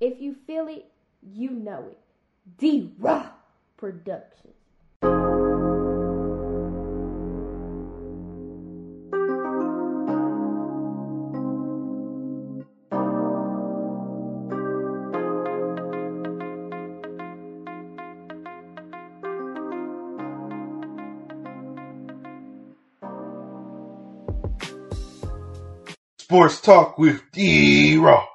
If you feel it, you know it. D Rock Productions. Sports Talk with D Raw.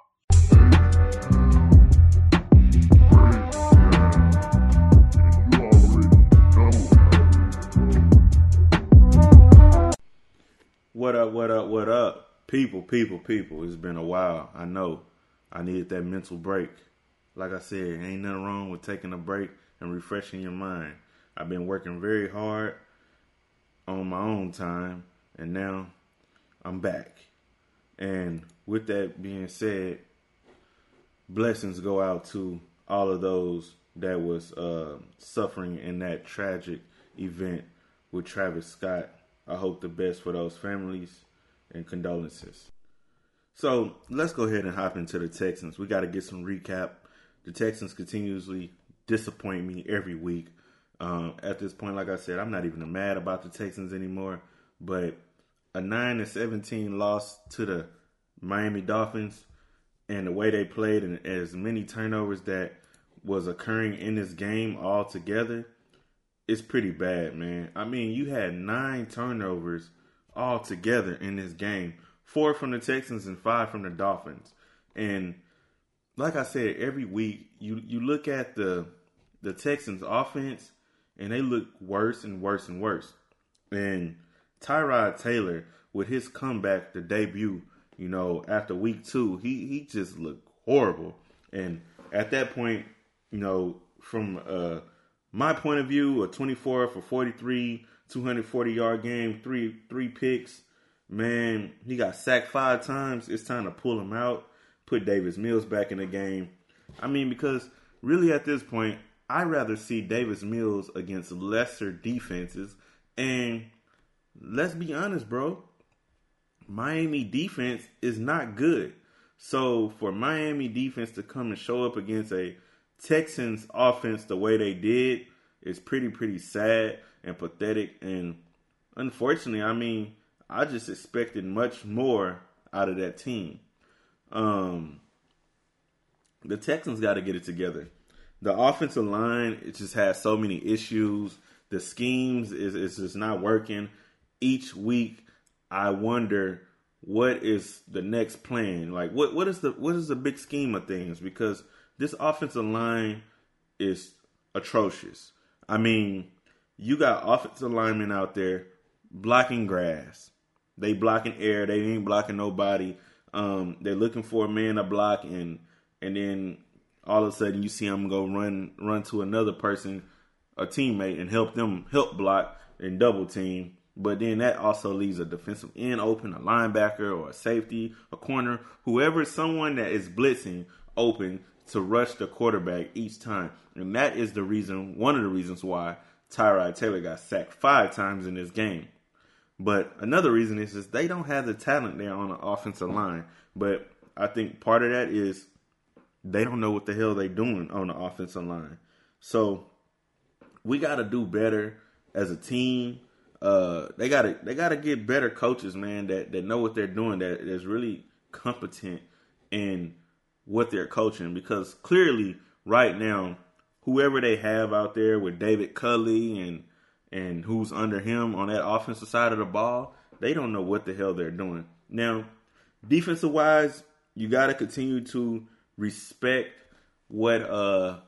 People, people, people. It's been a while. I know. I needed that mental break. Like I said, ain't nothing wrong with taking a break and refreshing your mind. I've been working very hard on my own time, and now I'm back. And with that being said, blessings go out to all of those that was uh, suffering in that tragic event with Travis Scott. I hope the best for those families and condolences. So let's go ahead and hop into the Texans. We got to get some recap. The Texans continuously disappoint me every week. Um, at this point, like I said, I'm not even mad about the Texans anymore. But a nine to seventeen loss to the Miami Dolphins, and the way they played, and as many turnovers that was occurring in this game altogether, it's pretty bad, man. I mean, you had nine turnovers all together in this game, four from the Texans and five from the Dolphins, and like I said, every week you you look at the the Texans offense and they look worse and worse and worse. And Tyrod Taylor with his comeback, the debut, you know, after week two, he he just looked horrible. And at that point, you know, from uh my point of view, a 24 for 43, 240 yard game, three three picks. Man, he got sacked five times. It's time to pull him out, put Davis Mills back in the game. I mean, because really at this point, I'd rather see Davis Mills against lesser defenses. And let's be honest, bro. Miami defense is not good. So for Miami defense to come and show up against a Texans offense the way they did is pretty pretty sad and pathetic and unfortunately, I mean, I just expected much more out of that team. Um the Texans got to get it together. The offensive line it just has so many issues. The schemes is is just not working. Each week I wonder what is the next plan? Like what what is the what is the big scheme of things? Because this offensive line is atrocious. I mean, you got offensive linemen out there blocking grass. They blocking air. They ain't blocking nobody. Um, they're looking for a man to block, and and then all of a sudden you see them go run run to another person, a teammate, and help them help block and double team. But then that also leaves a defensive end open, a linebacker or a safety, a corner, whoever, someone that is blitzing open to rush the quarterback each time. And that is the reason, one of the reasons why Tyrod Taylor got sacked five times in this game. But another reason is, is they don't have the talent there on the offensive line. But I think part of that is they don't know what the hell they're doing on the offensive line. So we got to do better as a team. Uh, they gotta they gotta get better coaches, man, that, that know what they're doing, that is really competent in what they're coaching. Because clearly, right now, whoever they have out there with David Culley and and who's under him on that offensive side of the ball, they don't know what the hell they're doing. Now, defensive wise, you got to continue to respect what uh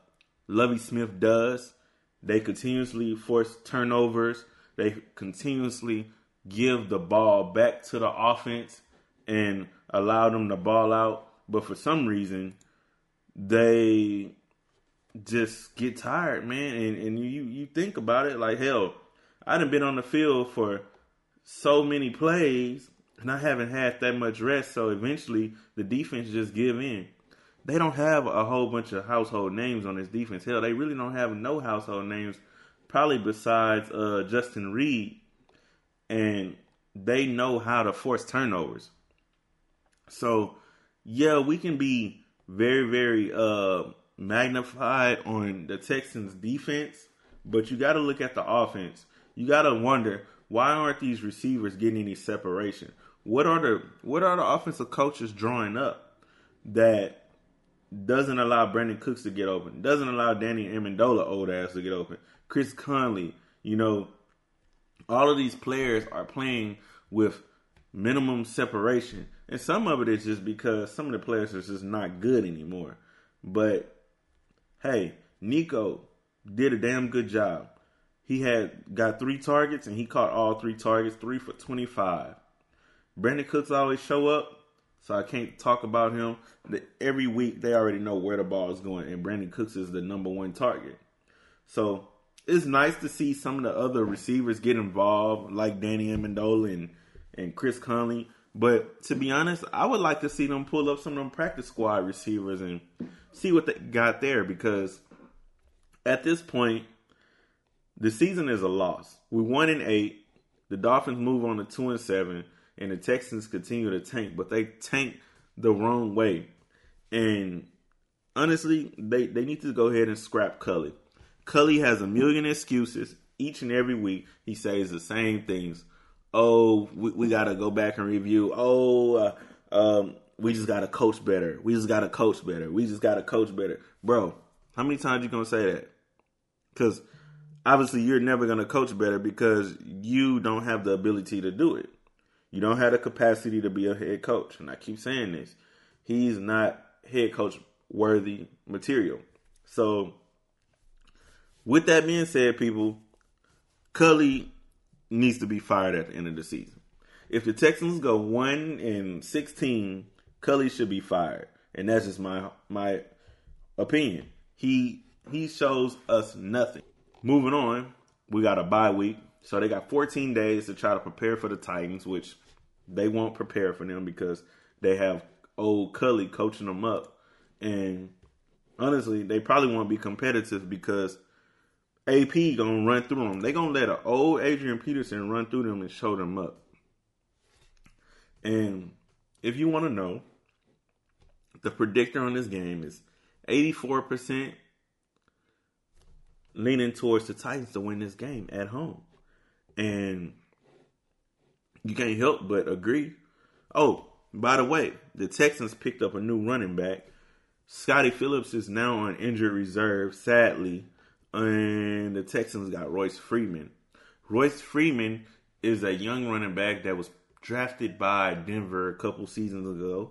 Lovie Smith does. They continuously force turnovers. They continuously give the ball back to the offense and allow them to ball out. But for some reason, they just get tired, man. And, and you you think about it, like hell, I done been on the field for so many plays, and I haven't had that much rest. So eventually, the defense just give in. They don't have a whole bunch of household names on this defense. Hell, they really don't have no household names, probably besides uh, Justin Reid, and they know how to force turnovers. So, yeah, we can be very, very uh, magnified on the Texans defense, but you got to look at the offense. You got to wonder why aren't these receivers getting any separation? What are the what are the offensive coaches drawing up that doesn't allow Brandin Cooks to get open, doesn't allow Danny Amendola old ass to get open, Chris Conley, you know, all of these players are playing with minimum separation. And some of it is just because some of the players are just not good anymore. But hey, Nico did a damn good job. He had got three targets and he caught all three targets, three for 25. Brandin Cooks always show up, so I can't talk about him. Every week they already know where the ball is going, and Brandin Cooks is the number one target. So it's nice to see some of the other receivers get involved, like Danny Amendola and, and Chris Conley. But to be honest, I would like to see them pull up some of them practice squad receivers and see what they got there because at this point, the season is a loss. We one and eight. The Dolphins move on to two and seven, and the Texans continue to tank, but they tank the wrong way. And honestly, they, they need to go ahead and scrap Culley. Culley has a million excuses each and every week. He says the same things. Oh, we, we got to go back and review. Oh, uh, um, we just got to coach better. We just got to coach better. We just got to coach better. Bro, how many times you going to say that? Because obviously you're never going to coach better because you don't have the ability to do it. You don't have the capacity to be a head coach. And I keep saying this. He's not head coach worthy material. So, with that being said, people, Culley needs to be fired at the end of the season. If the Texans go one and sixteen, Culley should be fired, and that's just my my opinion. He he shows us nothing. Moving on, we got a bye week. So they got 14 days to try to prepare for the Titans, which they won't prepare for them because they have old Culley coaching them up. And honestly, they probably won't be competitive because AP gonna run through them. They gonna let an old Adrian Peterson run through them and show them up. And if you want to know, the predictor on this game is 84% leaning towards the Titans to win this game at home. And you can't help but agree. Oh, by the way, the Texans picked up a new running back. Scottie Phillips is now on injured reserve, sadly, and the Texans got Royce Freeman. Royce Freeman is a young running back that was drafted by Denver a couple seasons ago,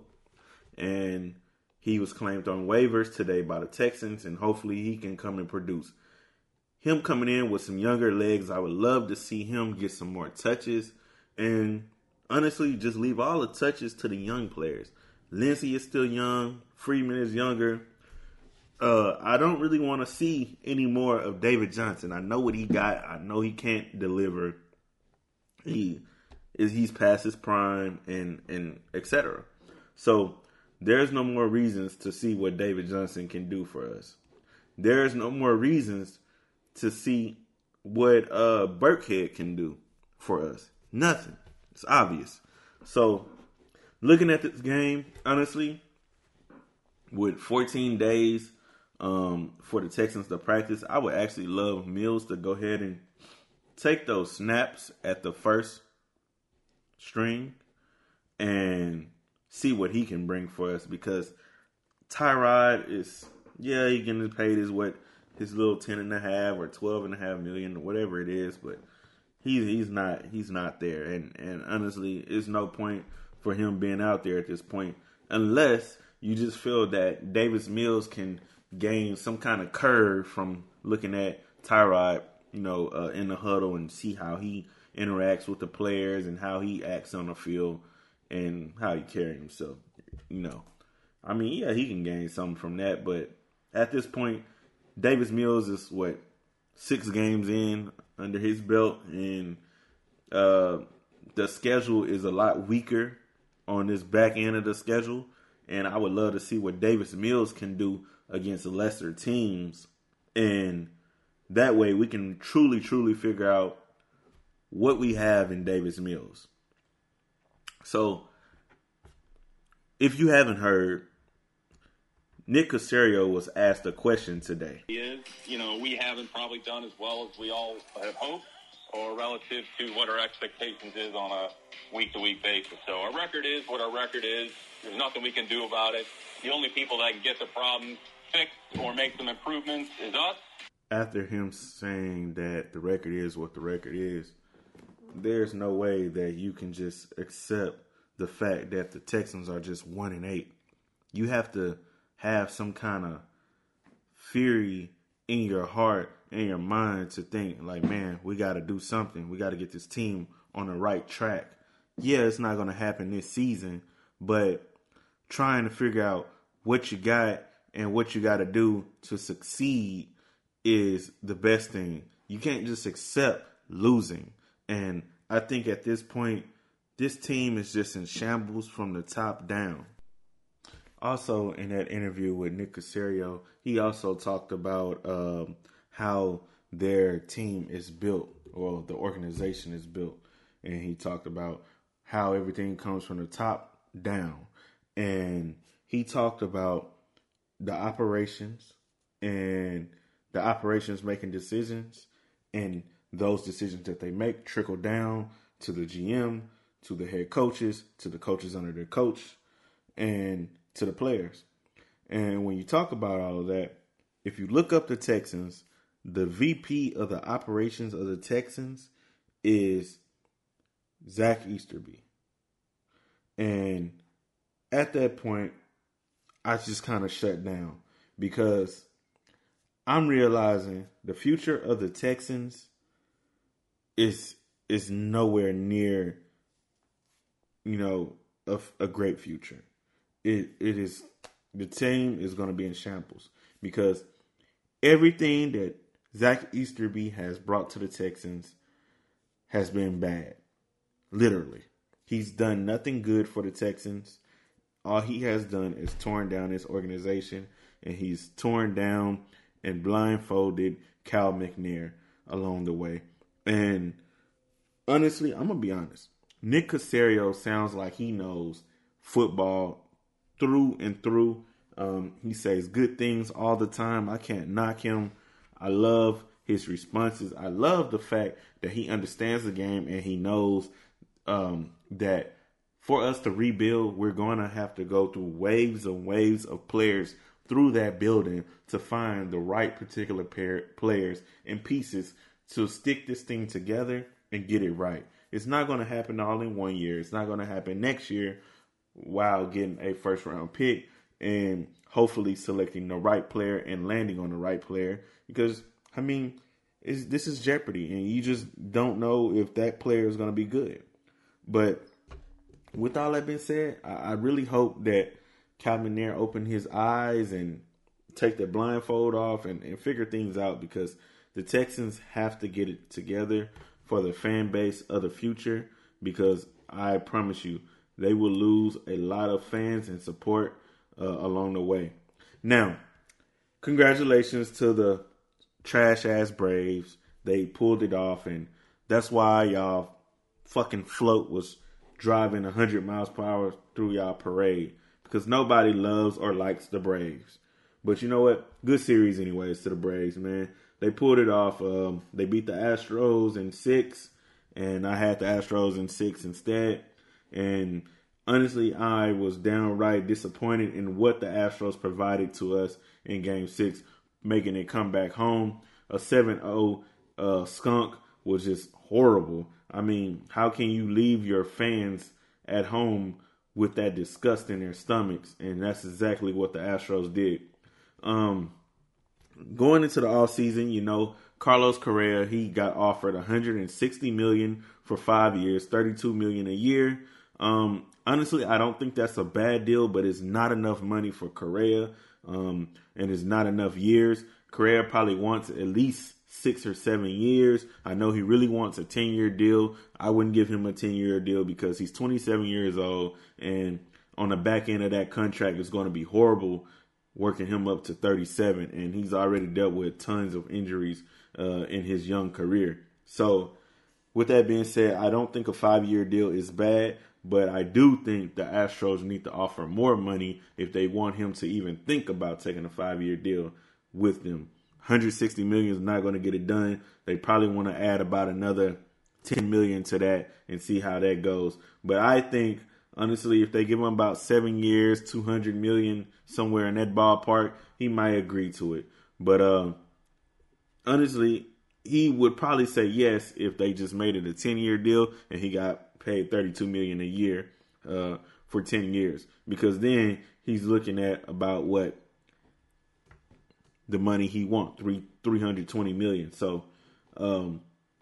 and he was claimed on waivers today by the Texans, and hopefully he can come and produce him coming in with some younger legs, I would love to see him get some more touches. And honestly, just leave all the touches to the young players. Lindsay is still young. Freeman is younger. Uh, I don't really want to see any more of David Johnson. I know what he got. I know he can't deliver. He is he's past his prime and and etc. So there's no more reasons to see what David Johnson can do for us. There's no more reasons to see what uh Burkhead can do for us. Nothing. It's obvious. So looking at this game, honestly, with 14 days um, for the Texans to practice, I would actually love Mills to go ahead and take those snaps at the first string and see what he can bring for us because Tyrod is yeah, he getting paid his what his little ten and a half or twelve and a half million or whatever it is, but he's he's not he's not there, and and honestly, it's no point for him being out there at this point unless you just feel that Davis Mills can gain some kind of curve from looking at Tyrod, you know, uh, in the huddle and see how he interacts with the players and how he acts on the field and how he carries himself. You know, I mean, yeah, he can gain something from that, but at this point, Davis Mills is what six games in under his belt, and uh, the schedule is a lot weaker on this back end of the schedule. And I would love to see what Davis Mills can do against lesser teams, and that way we can truly, truly figure out what we have in Davis Mills. So, if you haven't heard, Nick Caserio was asked a question today. Is you know we haven't probably done as well as we all have hoped, or relative to what our expectations is on a week to week basis. So our record is what our record is. There's nothing we can do about it. The only people that can get the problem fixed or make some improvements is us. After him saying that the record is what the record is, there's no way that you can just accept the fact that the Texans are just one and eight. You have to have some kind of fury in your heart and your mind to think like, man, we got to do something. We got to get this team on the right track. Yeah, it's not going to happen this season, but trying to figure out what you got and what you got to do to succeed is the best thing. You can't just accept losing. And I think at this point, this team is just in shambles from the top down. Also, in that interview with Nick Caserio, he also talked about um, how their team is built, or the organization is built, and he talked about how everything comes from the top down, and he talked about the operations and the operations making decisions, and those decisions that they make trickle down to the GM, to the head coaches, to the coaches under their coach, and to the players. And when you talk about all of that, if you look up the Texans, the VP of the operations of the Texans is Zach Easterby. And at that point, I just kind of shut down because I'm realizing the future of the Texans is is nowhere near you know a, a great future. It it is the team is going to be in shambles because everything that Zach Easterby has brought to the Texans has been bad. Literally. He's done nothing good for the Texans. All he has done is torn down this organization, and he's torn down and blindfolded Cal McNair along the way. And honestly, I'm gonna be honest. Nick Caserio sounds like he knows football through and through. Um, he says good things all the time. I can't knock him. I love his responses. I love the fact that he understands the game and he knows um, that for us to rebuild, we're going to have to go through waves and waves of players through that building to find the right particular pair, players and pieces to stick this thing together and get it right. It's not going to happen all in one year. It's not going to happen next year while getting a first round pick and hopefully selecting the right player and landing on the right player because I mean this is jeopardy and you just don't know if that player is going to be good. But with all that being said, I, I really hope that Cal McNair open his eyes and take the blindfold off and, and figure things out because the Texans have to get it together for the fan base of the future because I promise you they will lose a lot of fans and support uh, along the way. Now, congratulations to the trash ass Braves. They pulled it off, and that's why y'all fucking float was driving 100 miles per hour through y'all parade because nobody loves or likes the Braves. But you know what? Good series, anyways, to the Braves, man. They pulled it off. Um, they beat the Astros in six, and I had the Astros in six instead. And honestly, I was downright disappointed in what the Astros provided to us in Game Six, making it come back home. A 7-0 uh, skunk was just horrible. I mean, how can you leave your fans at home with that disgust in their stomachs? And that's exactly what the Astros did. Um, going into the off season, you know, Carlos Correa, he got offered 160 million for five years, 32 million a year. Um, honestly, I don't think that's a bad deal, but it's not enough money for Correa, um, and it's not enough years. Correa probably wants at least six or seven years. I know he really wants a 10 year deal. I wouldn't give him a 10 year deal because he's 27 years old, and on the back end of that contract is going to be horrible working him up to 37, and he's already dealt with tons of injuries uh, in his young career. So, with that being said, I don't think a five year deal is bad, But I do think the Astros need to offer more money if they want him to even think about taking a five year deal with them. 160 million is not going to get it done. They probably want to add about another 10 million to that and see how that goes. But I think honestly, if they give him about seven years, 200 million somewhere in that ballpark, he might agree to it. But uh, honestly, he would probably say yes if they just made it a 10 year deal and he got paid 32 million a year uh, for 10 years because then he's looking at about what the money he wants, three 320 million. So um,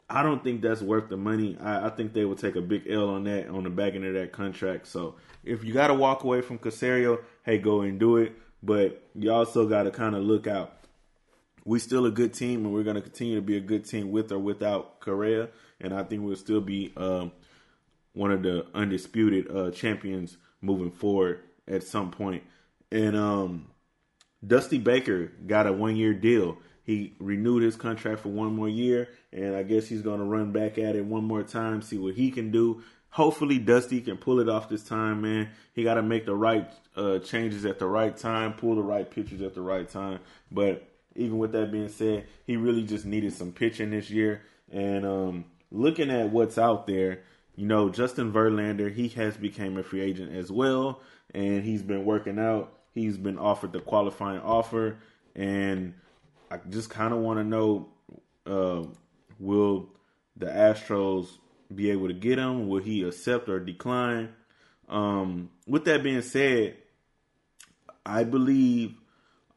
I don't think that's worth the money. I, I, think they will take a big L on that on the back end of that contract. So if you got to walk away from Caserio, hey, go and do it. But you also got to kind of look out. We still a good team, and we're going to continue to be a good team with or without Correa. And I think we'll still be um, one of the undisputed uh, champions moving forward at some point. And um, Dusty Baker got a one year deal. He renewed his contract for one more year, and I guess he's going to run back at it one more time, see what he can do. Hopefully, Dusty can pull it off this time, man. He got to make the right uh, changes at the right time, pull the right pitches at the right time. But even with that being said, he really just needed some pitching this year. And um, looking at what's out there, you know, Justin Verlander, he has become a free agent as well, and he's been working out. He's been offered the qualifying offer, and I just kind of want to know uh, will the Astros be able to get him? Will he accept or decline? Um, with that being said, I believe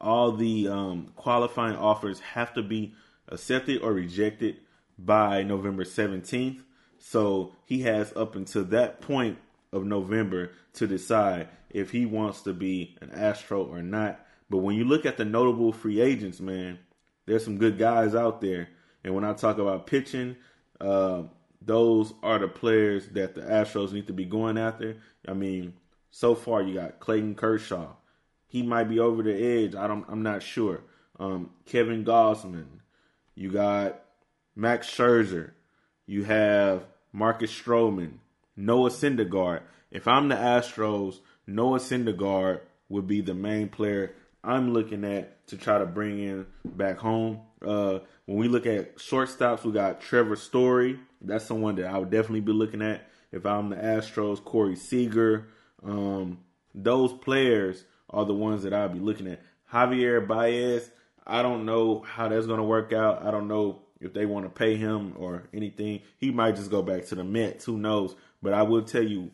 all the um, qualifying offers have to be accepted or rejected by November 17th. So he has up until that point of November to decide if he wants to be an Astro or not. But when you look at the notable free agents, man, there's some good guys out there. And when I talk about pitching, uh, those are the players that the Astros need to be going after. I mean, so far you got Clayton Kershaw. He might be over the edge. I don't. I'm not sure. Um, Kevin Gausman. You got Max Scherzer. You have Marcus Stroman. Noah Syndergaard. If I'm the Astros, Noah Syndergaard would be the main player I'm looking at to try to bring in back home. Uh, when we look at shortstops, we got Trevor Story. That's someone that I would definitely be looking at if I'm the Astros. Corey Seager. Um, those players are the ones that I'll be looking at. Javier Baez. I don't know how that's going to work out. I don't know if they want to pay him or anything. He might just go back to the Mets. Who knows? But I will tell you,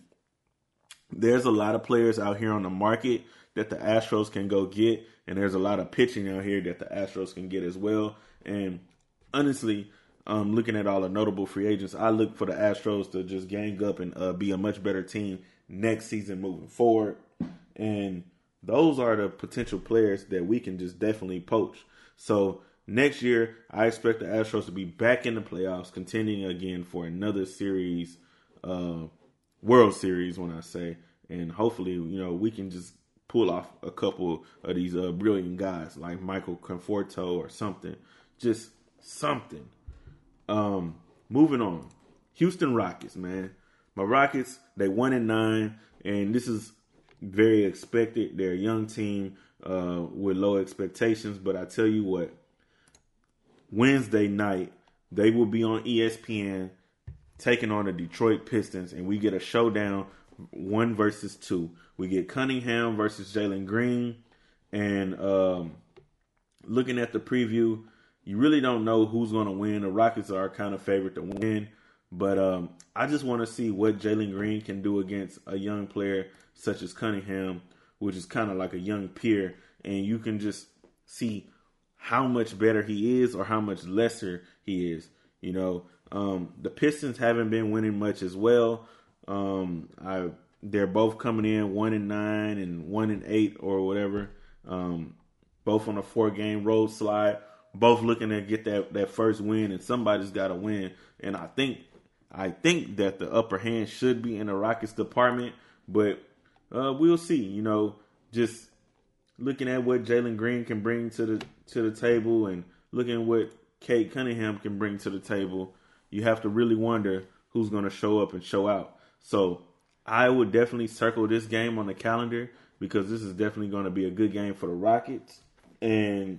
there's a lot of players out here on the market that the Astros can go get, and there's a lot of pitching out here that the Astros can get as well. And honestly, um, looking at all the notable free agents, I look for the Astros to just gang up and uh, be a much better team next season moving forward. And those are the potential players that we can just definitely poach. So next year, I expect the Astros to be back in the playoffs, contending again for another series, uh, World Series, when I say, and hopefully, you know, we can just pull off a couple of these uh, brilliant guys like Michael Conforto or something. Just something. Um, moving on. Houston Rockets, man. My Rockets, they one in nine, and this is very expected. They're a young team uh, with low expectations, but I tell you what, Wednesday night they will be on ESPN taking on the Detroit Pistons, and we get a showdown one versus two. We get Cunningham versus Jalen Green, and um, looking at the preview, you really don't know who's going to win. The Rockets are kind of favorite to win, but um, I just want to see what Jalen Green can do against a young player such as Cunningham, which is kind of like a young peer, and you can just see how much better he is or how much lesser he is. You know, um, the Pistons haven't been winning much as well. Um, I they're both coming in one and nine and one and eight or whatever. Um, both on a four game road slide. Both looking to get that that first win, and somebody's got to win. And I think I think that the upper hand should be in the Rockets department, but uh, we'll see. You know, just looking at what Jalen Green can bring to the to the table, and looking at what Cade Cunningham can bring to the table, you have to really wonder who's going to show up and show out. So I would definitely circle this game on the calendar because this is definitely going to be a good game for the Rockets. And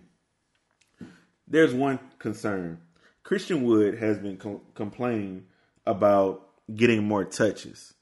there's one concern. Christian Wood has been com- complaining about getting more touches.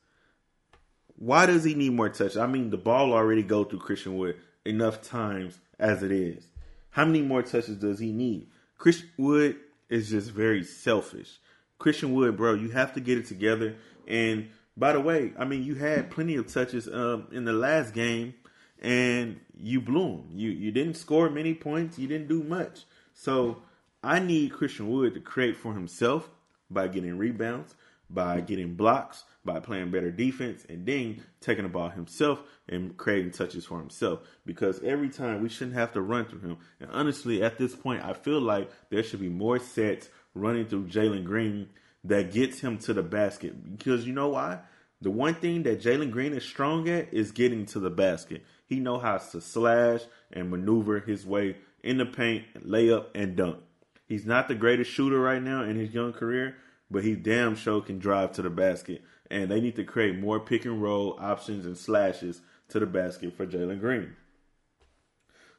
Why does he need more touches? I mean, the ball already go through Christian Wood enough times as it is. How many more touches does he need? Christian Wood is just very selfish. Christian Wood, bro, you have to get it together. And by the way, I mean you had plenty of touches um, in the last game, and you blew them. You you didn't score many points. You didn't do much. So I need Christian Wood to create for himself by getting rebounds, by getting blocks, by playing better defense, and then taking the ball himself and creating touches for himself. Because every time we shouldn't have to run through him. And honestly, at this point, I feel like there should be more sets running through Jalen Green that gets him to the basket. Because you know why? The one thing that Jalen Green is strong at is getting to the basket. He know how to slash and maneuver his way in the paint, layup, and dunk. He's not the greatest shooter right now in his young career, but he damn sure can drive to the basket. And they need to create more pick and roll options and slashes to the basket for Jalen Green.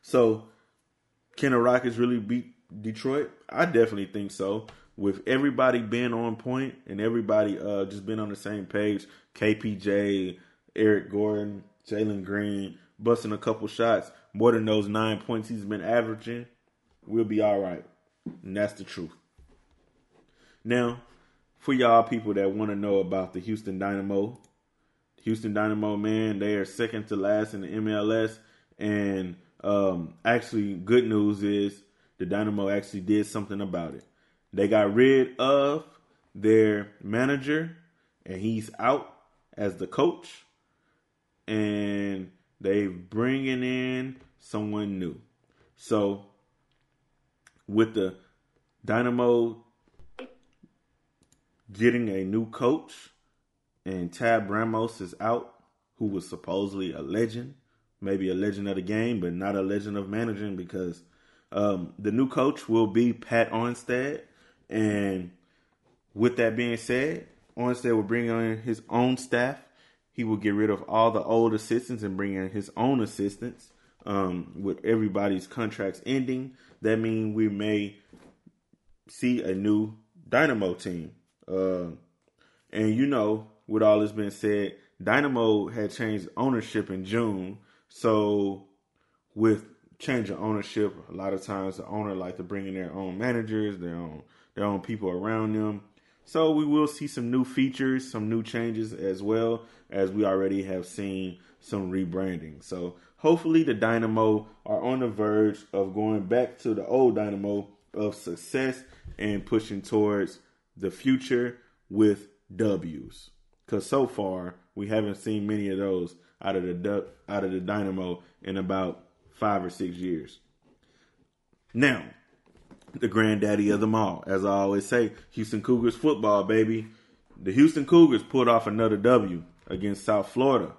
So, can the Rockets really beat Detroit? I definitely think so. With everybody being on point and everybody uh, just being on the same page, KPJ, Eric Gordon, Jalen Green, busting a couple shots, more than those nine points he's been averaging, we'll be all right. And that's the truth. Now, for y'all people that want to know about the Houston Dynamo, Houston Dynamo, man, they are second to last in the MLS. And um, actually, good news is the Dynamo actually did something about it. They got rid of their manager, and he's out as the coach. And they're bringing in someone new. So with the Dynamo getting a new coach and Tab Ramos is out, who was supposedly a legend, maybe a legend of the game, but not a legend of managing because um, the new coach will be Pat Onstad. And with that being said, Onstad will bring on his own staff. He will get rid of all the old assistants and bring in his own assistants. Um, with everybody's contracts ending, that means we may see a new Dynamo team. Uh, and you know, with all this being said, Dynamo had changed ownership in June. So with change of ownership, a lot of times the owner like to bring in their own managers, their own their own people around them. So we will see some new features, some new changes as well as we already have seen some rebranding. So hopefully the Dynamo are on the verge of going back to the old Dynamo of success and pushing towards the future with W's. Cause so far we haven't seen many of those out of the out of the Dynamo in about five or six years. Now, the granddaddy of them all, as I always say, Houston Cougars football, baby. The Houston Cougars pulled off another W against South Florida.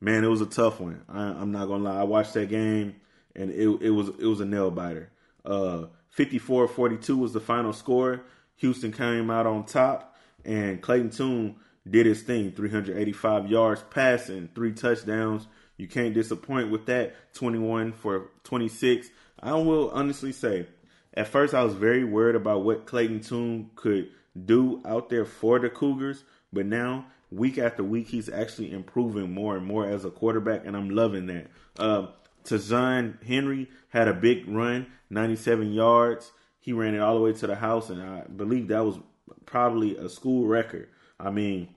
Man, it was a tough one. I, am not gonna lie. I watched that game and it it was it was a nail biter. Uh, 54-42 was the final score. Houston came out on top, and Clayton Tune did his thing 385 yards passing, three touchdowns. You can't disappoint with that. 21 for 26. I will honestly say, at first I was very worried about what Clayton Tune could do out there for the Cougars, but now week after week he's actually improving more and more as a quarterback, and I'm loving that. Uh, Ta'Zhawn Henry had a big run, 97 yards. He ran it all the way to the house, and I believe that was probably a school record. I mean,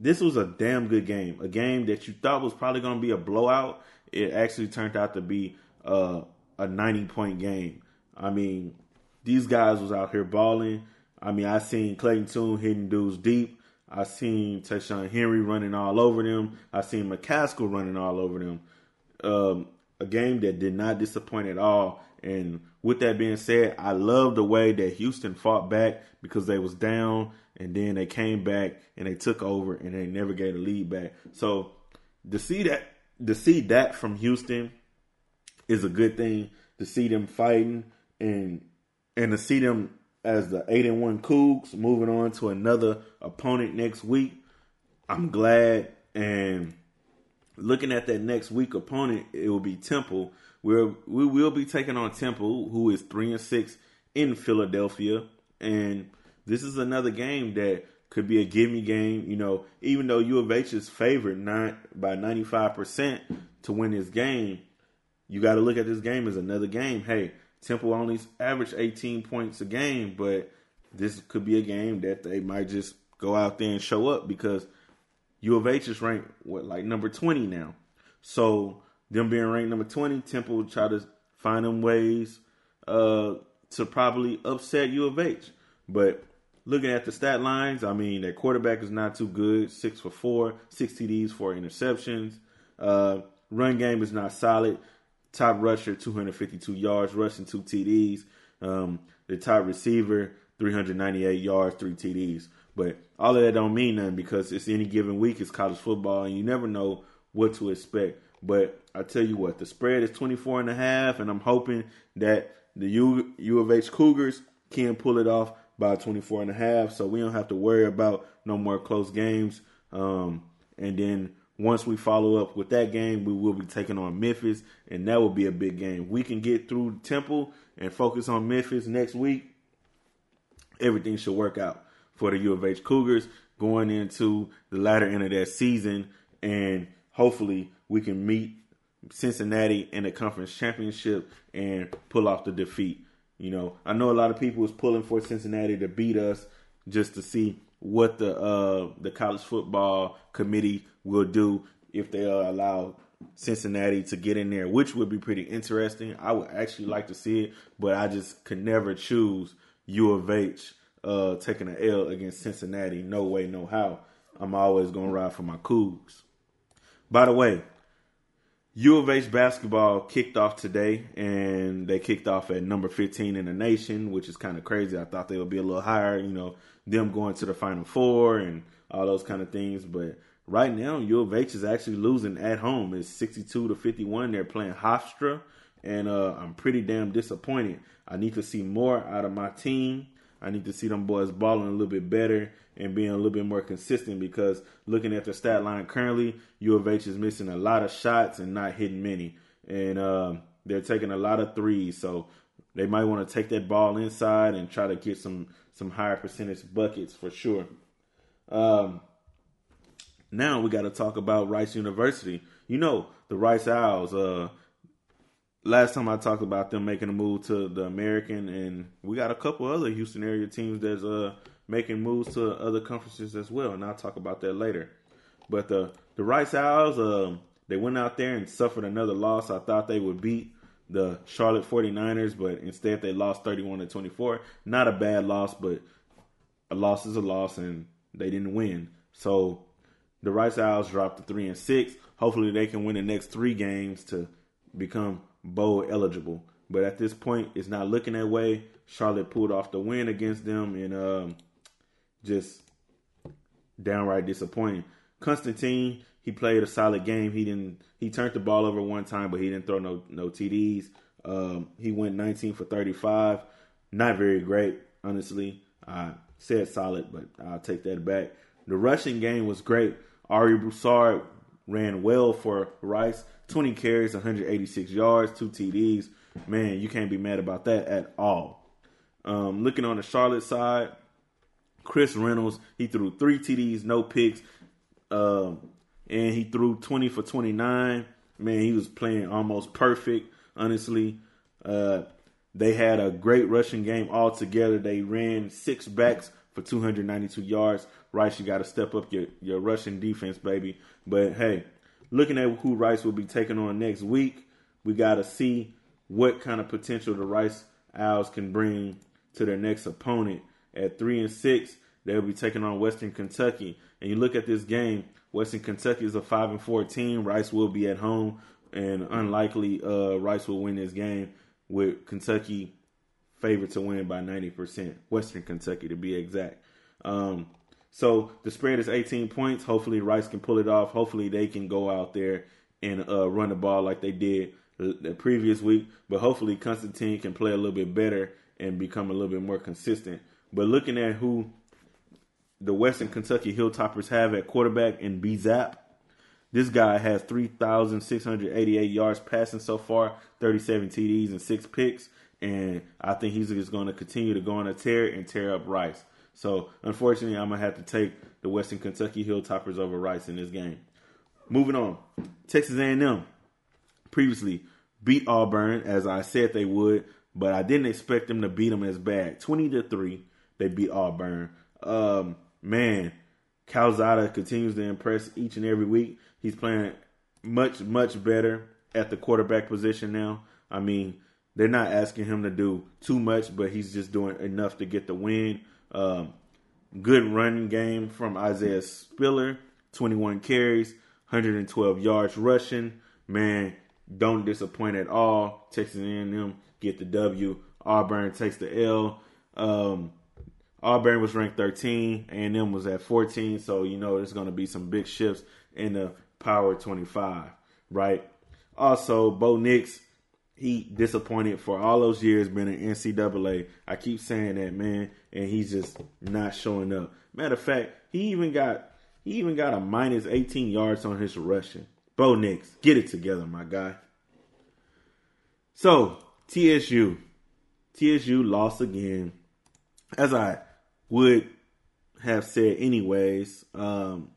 this was a damn good game. A game that you thought was probably going to be a blowout. It actually turned out to be uh, a 90 point game. I mean, these guys was out here balling. I mean, I seen Clayton Tune hitting dudes deep. I seen Ta'Zhawn Henry running all over them. I seen McCaskill running all over them. Um, a game that did not disappoint at all. And with that being said, I love the way that Houston fought back because they was down and then they came back and they took over and they never gave the lead back. So to see that to see that from Houston is a good thing. To see them fighting and and to see them as the eight and one Cougs moving on to another opponent next week. I'm glad And looking at that next week opponent, it will be Temple. Where we will be taking on Temple, who is three and six in Philadelphia, and this is another game that could be a gimme game. You know, even though U of H is favored nine by ninety five percent to win this game, you got to look at this game as another game. Hey, Temple only average eighteen points a game, but this could be a game that they might just go out there and show up because U of H is ranked what like number twenty now. So them being ranked number twenty, Temple will try to find them ways uh, to probably upset U of H. But looking at the stat lines, I mean, their quarterback is not too good. Six for four, six TDs, four interceptions. Uh, run game is not solid. Top rusher, 252 yards, rushing two TDs. Um, the top receiver, 398 yards, three TDs. But all of that don't mean nothing because it's any given week. It's college football, and you never know what to expect. But I tell you what, the spread is 24 and a half, and I'm hoping that the U, U of H Cougars can pull it off by 24 and a half. So we don't have to worry about no more close games. Um, and then once we follow up with that game, we will be taking on Memphis, and that will be a big game. We can get through Temple and focus on Memphis next week. Everything should work out for the U of H Cougars going into the latter end of that season, and hopefully we can meet Cincinnati in the conference championship and pull off the defeat. You know, I know a lot of people was pulling for Cincinnati to beat us just to see what the uh, the college football committee will do if they uh, allow Cincinnati to get in there, which would be pretty interesting. I would actually like to see it, but I just could never choose U of H uh, taking an L against Cincinnati. No way, no how. I'm always gonna ride for my Cougs. By the way, U of H basketball kicked off today, and they kicked off at number 15 in the nation, which is kind of crazy. I thought they would be a little higher, you know, them going to the Final Four and all those kind of things. But right now, U of H is actually losing at home. It's 62 to 51. They're playing Hofstra, and uh, I'm pretty damn disappointed. I need to see more out of my team. I need to see them boys balling a little bit better and being a little bit more consistent because looking at the stat line currently, U of H is missing a lot of shots and not hitting many. And um, they're taking a lot of threes. So they might want to take that ball inside and try to get some some higher percentage buckets for sure. Um, now we got to talk about Rice University. You know, the Rice Owls. Uh, last time I talked about them making a move to the American, and we got a couple other Houston area teams that's uh, making moves to other conferences as well, and I'll talk about that later. But the the Rice Owls, uh, they went out there and suffered another loss. I thought they would beat the Charlotte 49ers, but instead they lost 31 to 24. Not a bad loss, but a loss is a loss, and they didn't win. So the Rice Owls dropped to three and six. Hopefully, they can win the next three games to become bowl eligible. But at this point, it's not looking that way. Charlotte pulled off the win against them, and um, just downright disappointing. Constantine, he played a solid game. He didn't. He turned the ball over one time, but he didn't throw no no TDs. Um, he went 19 for 35. Not very great, honestly. I said solid, but I'll take that back. The rushing game was great. Ari Broussard ran well for Rice. 20 carries, 186 yards, two TDs. Man, you can't be mad about that at all. Um, looking on the Charlotte side, Chris Reynolds, he threw three TDs, no picks, um, and he threw 20 for 29. Man, he was playing almost perfect, honestly. Uh, they had a great rushing game altogether. They ran six backs for 292 yards. Rice, you got to step up your, your rushing defense, baby. But hey, looking at who Rice will be taking on next week, we got to see what kind of potential the Rice Owls can bring to their next opponent. At three and six, they'll be taking on Western Kentucky. And you look at this game, Western Kentucky is a five and four team. Rice will be at home, and unlikely uh, Rice will win this game with Kentucky favored to win by ninety percent. Western Kentucky to be exact. Um, so the spread is 18 points. Hopefully Rice can pull it off. Hopefully they can go out there and uh, run the ball like they did the previous week. But hopefully Constantine can play a little bit better and become a little bit more consistent. But looking at who the Western Kentucky Hilltoppers have at quarterback in B Zap, This guy has 3,688 yards passing so far, 37 TDs and six picks. And I think he's just going to continue to go on a tear and tear up Rice. So unfortunately, I'm to have to take the Western Kentucky Hilltoppers over Rice in this game. Moving on, Texas A&M previously beat Auburn as I said they would, but I didn't expect them to beat them as bad. 20 to 3, they beat Auburn. Um, man, Calzada continues to impress each and every week. He's playing much, much better at the quarterback position now. I mean, they're not asking him to do too much, but he's just doing enough to get the win. Um, good running game from Isaiah Spiller, 21 carries, 112 yards rushing. Man, don't disappoint at all. Texas A&M get the W. Auburn takes the L. Um, Auburn was ranked 13, A&M was at 14, so you know there's going to be some big shifts in the Power 25, right? Also, Bo Nix, he disappointed for all those years been in NCAA. I keep saying that, man, and he's just not showing up. Matter of fact, he even got he even got a minus 18 yards on his rushing. Bo Nix, get it together, my guy. So, TSU. TSU lost again. As I would have said anyways, um,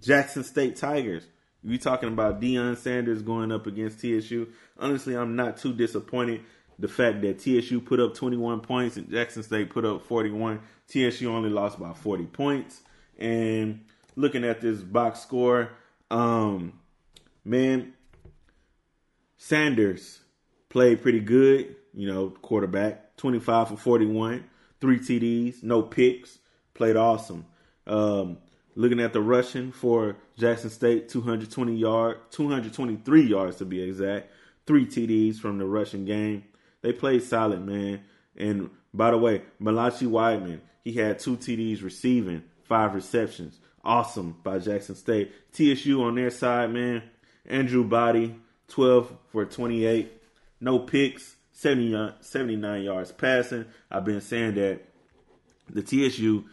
Jackson State Tigers. You talking about Deion Sanders going up against TSU? Honestly, I'm not too disappointed. The fact that TSU put up 21 points and Jackson State put up 41. TSU only lost by 40 points. And looking at this box score, um, man, Sanders played pretty good. You know, quarterback, 25 for 41, three TDs, no picks, played awesome. Um, looking at the rushing for Jackson State, 220 yard, 223 yards to be exact, three TDs from the rushing game. They played solid, man. And by the way, Malachi Wideman, he had two TDs receiving, five receptions. Awesome by Jackson State. TSU on their side, man. Andrew Body, 12 for 28. No picks, 70, 79 yards passing. I've been saying that the TSU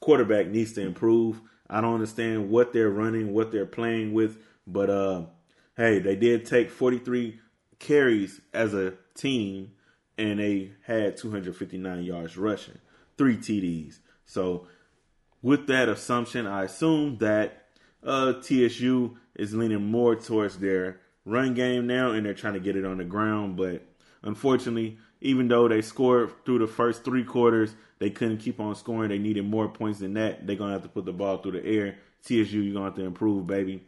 quarterback needs to improve. I don't understand what they're running, what they're playing with, but uh, hey, they did take 43 carries as a team, and they had 259 yards rushing, three TDs. So, with that assumption, I assume that uh, TSU is leaning more towards their run game now, and they're trying to get it on the ground. But unfortunately, even though they scored through the first three quarters, they couldn't keep on scoring. They needed more points than that. They're gonna have to put the ball through the air. TSU, you're gonna have to improve, baby.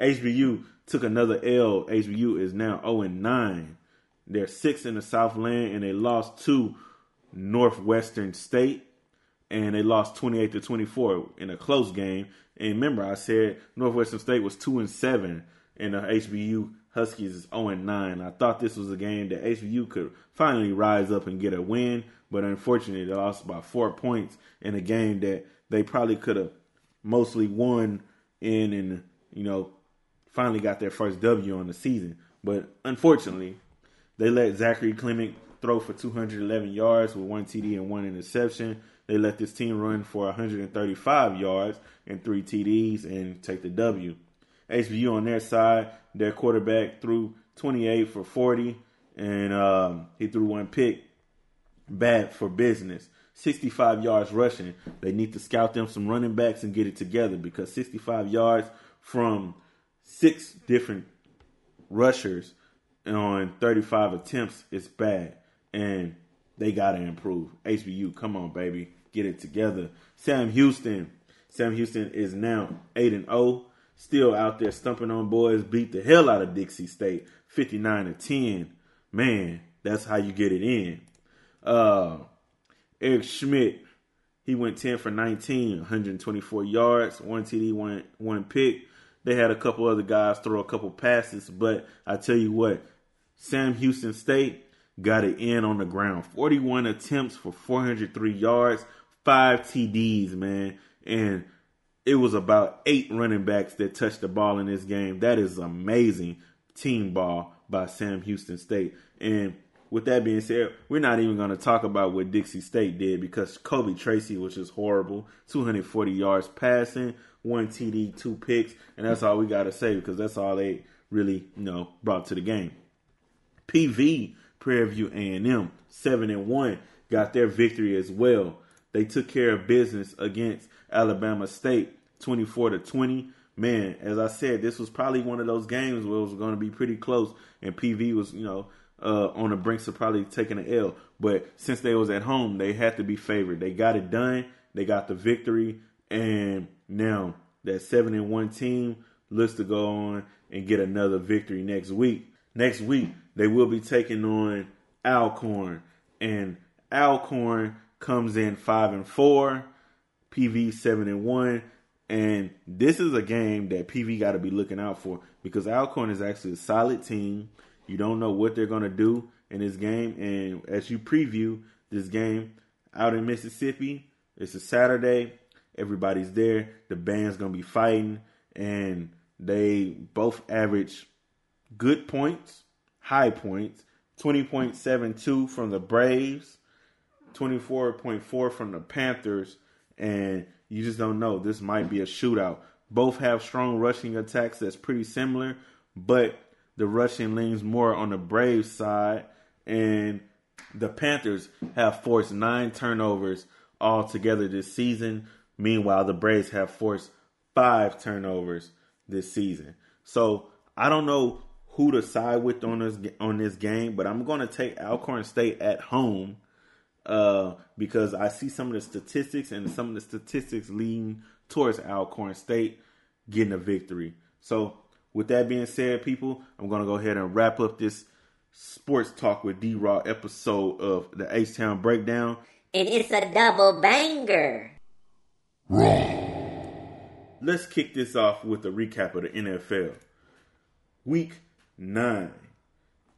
HBU took another L. HBU is now 0 and 9. They're six in the Southland, and they lost to Northwestern State, and they lost 28 to 24 in a close game. And remember, I said Northwestern State was two and seven, and the HBU Huskies is 0 and 9. I thought this was a game that HBU could finally rise up and get a win, but unfortunately, they lost by four points in a game that they probably could have mostly won in, and you know, finally got their first W on the season. But unfortunately, they let Zachary Clement throw for 211 yards with one TD and one interception. They let this team run for 135 yards and three TDs and take the W. HBU on their side, their quarterback threw 28 for 40, and um, he threw one pick. Bad for business. 65 yards rushing. They need to scout them some running backs and get it together because 65 yards from six different rushers on 35 attempts is bad. And they got to improve. HBU, come on, baby. Get it together. Sam Houston. Sam Houston is now 8 and 0 still out there stumping on boys, beat the hell out of Dixie State, 59 to 10. Man, that's how you get it in. Uh, Eric Schmid, he went 10 for 19, 124 yards, one TD, one one pick. They had a couple other guys throw a couple passes, but I tell you what, Sam Houston State got it in on the ground. 41 attempts for 403 yards, five TDs, man. And it was about eight running backs that touched the ball in this game. That is amazing team ball by Sam Houston State. And with that being said, we're not even going to talk about what Dixie State did because Kobe Tracy was just horrible. 240 yards passing, one TD, two picks, and that's all we got to say because that's all they really, you know, brought to the game. PV, Prairie View A&M, 7 and 1, got their victory as well. They took care of business against Alabama State, 24 to 20 man, as I said, this was probably one of those games where it was going to be pretty close, and PV was, you know, uh, on the brinks of probably taking an L. But since they was at home, they had to be favored. They got it done. They got the victory, and now that seven and one team looks to go on and get another victory next week. Next week they will be taking on Alcorn, and Alcorn comes in five and four, PV seven and one. And this is a game that PV got to be looking out for because Alcorn is actually a solid team. You don't know what they're going to do in this game. And as you preview this game out in Mississippi, it's a Saturday. Everybody's there. The band's going to be fighting. And they both average good points, high points 20.72 from the Braves, 24.4 from the Panthers. And you just don't know. This might be a shootout. Both have strong rushing attacks that's pretty similar, but the rushing leans more on the Braves side, and the Panthers have forced nine turnovers altogether this season. Meanwhile, the Braves have forced five turnovers this season. So I don't know who to side with on this on this game, but I'm going to take Alcorn State at home uh, because I see some of the statistics and some of the statistics lean towards Alcorn State getting a victory. So, with that being said, people, I'm going to go ahead and wrap up this sports talk with D Raw episode of the H Town Breakdown. And it's a double banger. Raw. Let's kick this off with a recap of the NFL. Week 9.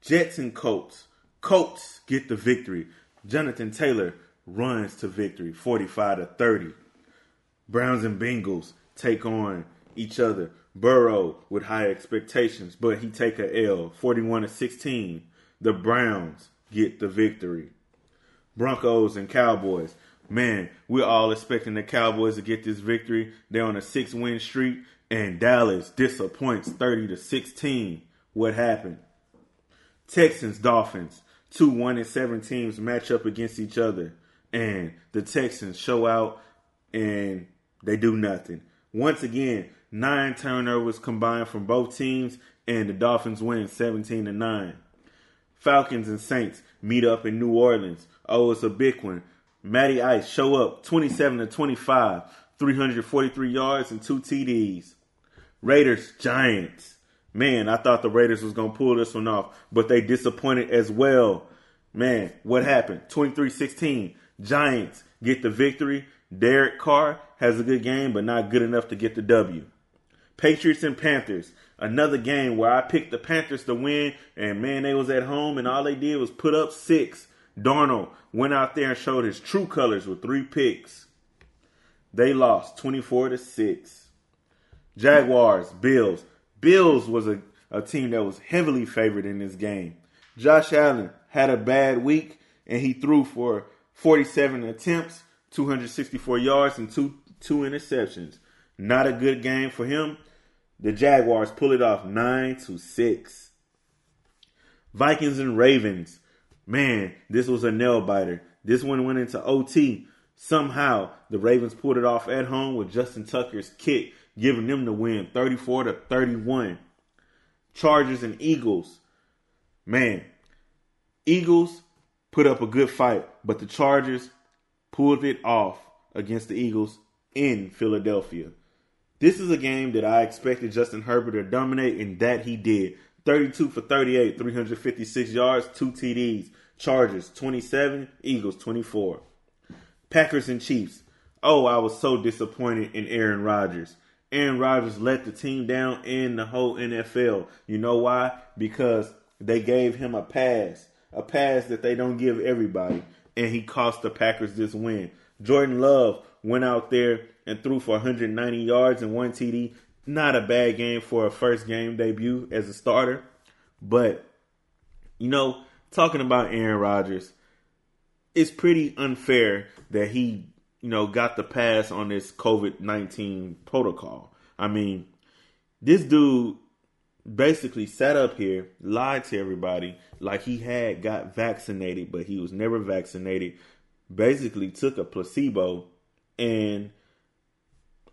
Jets and Colts. Colts get the victory. Jonathan Taylor runs to victory, 45 to 30. Browns and Bengals take on each other. Burrow with high expectations, but he take a L, 41 to 16. The Browns get the victory. Broncos and Cowboys. Man, we're all expecting the Cowboys to get this victory. They're on a six win streak, and Dallas disappoints 30 to 16. What happened? Texans, Dolphins two one and seven teams match up against each other, and the Texans show out and they do nothing. Once again, nine turnovers combined from both teams, and the Dolphins win seventeen to nine. Falcons and Saints meet up in New Orleans. Oh, it's a big one. Matty Ice show up 27 to 25, 343 yards and two TDs. Raiders Giants. Man, I thought the Raiders was going to pull this one off, but they disappointed as well. Man, what happened? 23-16. Giants get the victory. Derek Carr has a good game, but not good enough to get the W. Patriots and Panthers. Another game where I picked the Panthers to win, and man, they was at home, and all they did was put up six. Darnold went out there and showed his true colors with three picks. They lost 24 to 6. Jaguars, Bills. Bills was a, a team that was heavily favored in this game. Josh Allen had a bad week and he threw for 47 attempts, 264 yards, and two two interceptions. Not a good game for him. The Jaguars pull it off nine to six. Vikings and Ravens. Man, this was a nail biter. This one went into OT. Somehow the Ravens pulled it off at home with Justin Tucker's kick giving them the win 34 to 31. Chargers and Eagles. Man, Eagles put up a good fight, but the Chargers pulled it off against the Eagles in Philadelphia. This is a game that I expected Justin Herbert to dominate, and that he did. 32 for 38, 356 yards, two TDs. Chargers 27, Eagles 24. Packers and Chiefs. Oh, I was so disappointed in Aaron Rodgers. Aaron Rodgers let the team down in the whole NFL. You know why? Because they gave him a pass, a pass that they don't give everybody, and he cost the Packers this win. Jordan Love went out there and threw for 190 yards and one TD. Not a bad game for a first game debut as a starter, but you know talking about Aaron Rodgers, it's pretty unfair that he, you know, got the pass on this COVID 19 protocol. I mean, this dude basically sat up here, lied to everybody like he had got vaccinated, but he was never vaccinated. Basically, took a placebo and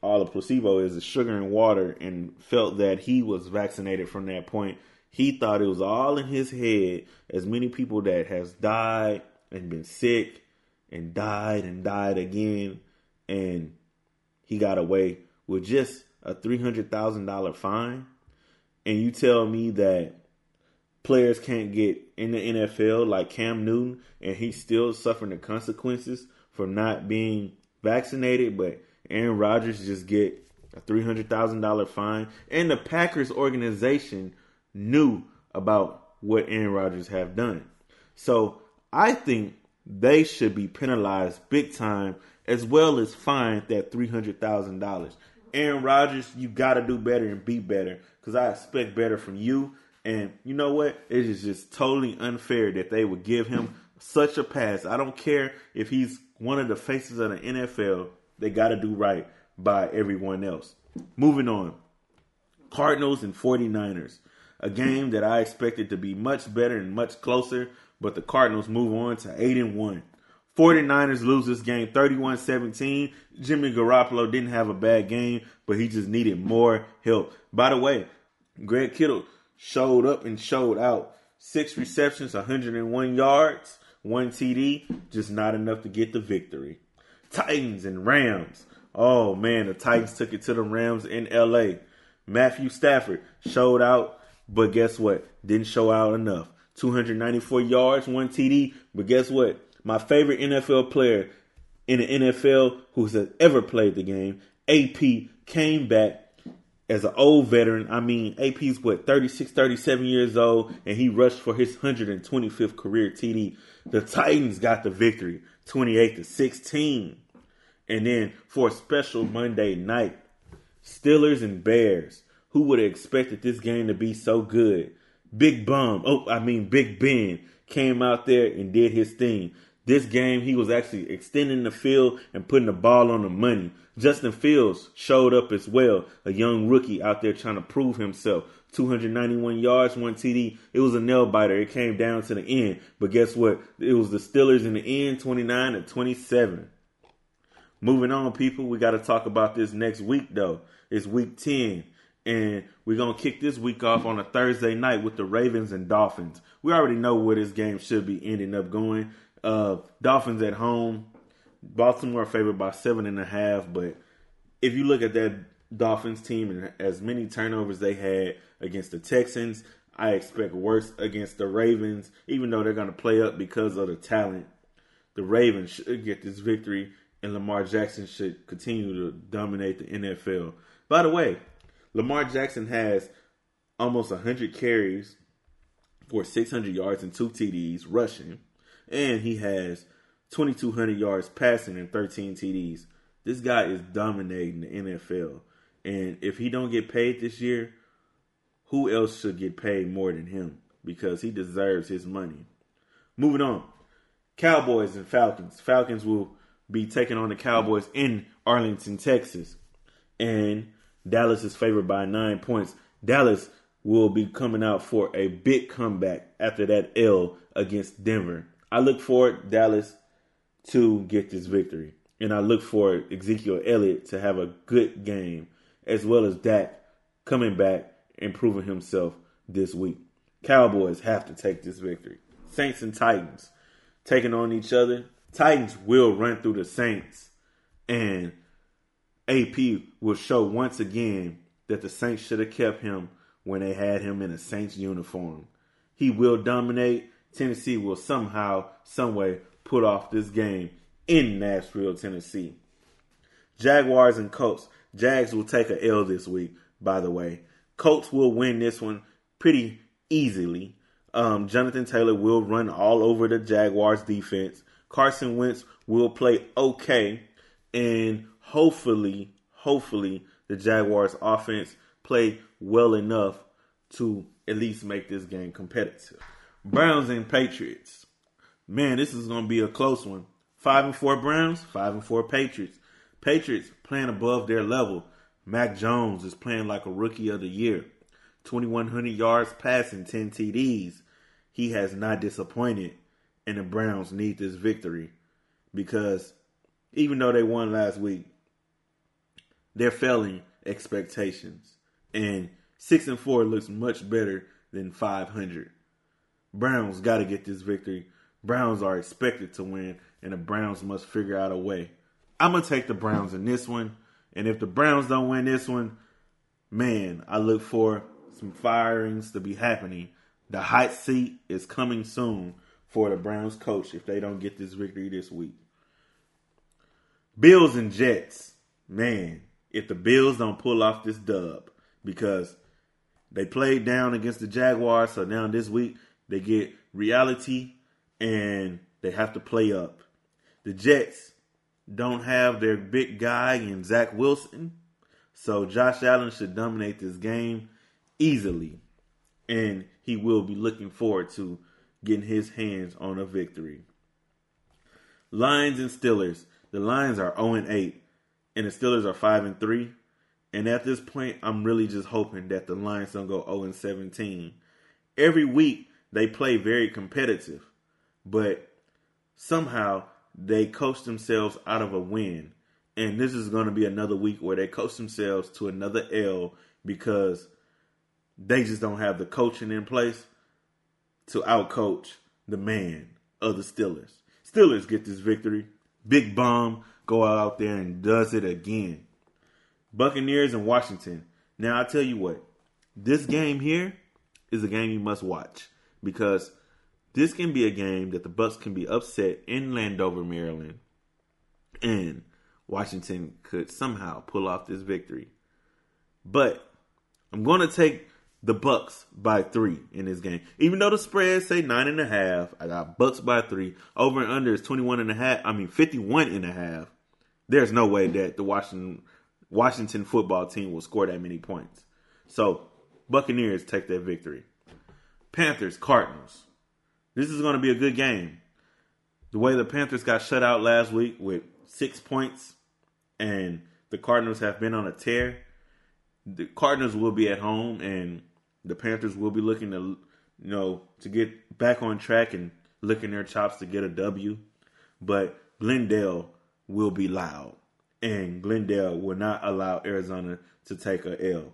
all the placebo is is sugar and water and felt that he was vaccinated from that point. He thought it was all in his head. As many people that has died and been sick and died and died again, and he got away with just a three hundred thousand dollar fine. And you tell me that players can't get in the NFL like Cam Newton, and he's still suffering the consequences for not being vaccinated, but Aaron Rodgers just get a three hundred thousand dollar fine, and the Packers organization knew about what Aaron Rodgers have done. So I think they should be penalized big time, as well as fined that three hundred thousand dollars. Aaron Rodgers, you got to do better and be better, because I expect better from you. And you know what? It is just totally unfair that they would give him such a pass. I don't care if he's one of the faces of the NFL. They got to do right by everyone else. Moving on. Cardinals and 49ers. A game that I expected to be much better and much closer, but the Cardinals move on to 8 and 1. 49ers lose this game 31-17. Jimmy Garoppolo didn't have a bad game, but he just needed more help. By the way, Greg Kittle showed up and showed out. Six receptions, 101 yards, one TD, just not enough to get the victory. Titans and Rams. Oh man, the Titans took it to the Rams in LA. Matthew Stafford showed out, but guess what? Didn't show out enough. 294 yards, one TD, but guess what? My favorite NFL player in the NFL who has ever played the game, AP, came back as an old veteran. I mean, AP's what, 36, 37 years old, and he rushed for his 125th career TD. The Titans got the victory, 28 to 16. And then for a special Monday night, Steelers and Bears. Who would have expected this game to be so good? Big Bum, oh, I mean Big Ben came out there and did his thing. This game, he was actually extending the field and putting the ball on the money. Justin Fields showed up as well, a young rookie out there trying to prove himself. 291 yards, one TD. It was a nail biter. It came down to the end. But guess what? It was the Steelers in the end, 29 to 27. Moving on, people, we got to talk about this next week, though. It's week 10. And we're going to kick this week off on a Thursday night with the Ravens and Dolphins. We already know where this game should be ending up going. Uh, Dolphins at home. Baltimore favored by seven and a half. But if you look at that Dolphins team and as many turnovers they had against the Texans, I expect worse against the Ravens, even though they're going to play up because of the talent. The Ravens should get this victory, and Lamar Jackson should continue to dominate the NFL. By the way, Lamar Jackson has almost 100 carries for 600 yards and two TDs rushing and he has 2,200 yards passing and 13 TDs. This guy is dominating the NFL, and if he don't get paid this year, who else should get paid more than him? Because he deserves his money. Moving on, Cowboys and Falcons. Falcons will be taking on the Cowboys in Arlington, Texas, and Dallas is favored by nine points. Dallas will be coming out for a big comeback after that L against Denver. I look for Dallas to get this victory. And I look for Ezekiel Elliott to have a good game, as well as Dak coming back and proving himself this week. Cowboys have to take this victory. Saints and Titans taking on each other. Titans will run through the Saints, and AP will show once again that the Saints should have kept him when they had him in a Saints uniform. He will dominate Tennessee will somehow, someway put off this game in Nashville, Tennessee. Jaguars and Colts. Jags will take a L this week, by the way. Colts will win this one pretty easily. Um, Jonathan Taylor will run all over the Jaguars defense. Carson Wentz will play okay. And hopefully, hopefully, the Jaguars offense play well enough to at least make this game competitive. Browns and Patriots. Man, this is going to be a close one. Five and four Browns, five and four Patriots. Patriots playing above their level. Mac Jones is playing like a rookie of the year. 2,100 yards passing, 10 TDs. He has not disappointed, and the Browns need this victory because even though they won last week, they're failing expectations. And six and four looks much better than 500. Browns got to get this victory. Browns are expected to win, and the Browns must figure out a way. I'm gonna take the Browns in this one, and if the Browns don't win this one, man, I look for some firings to be happening. The hot seat is coming soon for the Browns coach if they don't get this victory this week. Bills and Jets, man, if the Bills don't pull off this dub, because they played down against the Jaguars, so now this week they get reality and they have to play up. The Jets don't have their big guy in Zach Wilson, so Josh Allen should dominate this game easily, and he will be looking forward to getting his hands on a victory. Lions and Steelers. The Lions are 0 8, and the Steelers are 5 and 3. And at this point, I'm really just hoping that the Lions don't go 0 and 17. Every week, they play very competitive, but somehow they coach themselves out of a win. And this is going to be another week where they coach themselves to another L because they just don't have the coaching in place to outcoach the man of the Steelers. Steelers get this victory. Big bomb go out there and does it again. Buccaneers and Washington. Now I tell you what, this game here is a game you must watch because this can be a game that the Bucks can be upset in Landover, Maryland, and Washington could somehow pull off this victory. But I'm going to take the Bucks by three in this game. Even though the spread say nine and a half, I got Bucks by three. Over and under is 21 and a half. I mean 51 and a half. There's no way that the Washington Washington football team will score that many points. So Buccaneers take that victory. Panthers, Cardinals. This is going to be a good game. The way the Panthers got shut out last week with six points, and the Cardinals have been on a tear. The Cardinals will be at home, and the Panthers will be looking to, you know, to get back on track and licking their chops to get a W. But Glendale will be loud, and Glendale will not allow Arizona to take a L.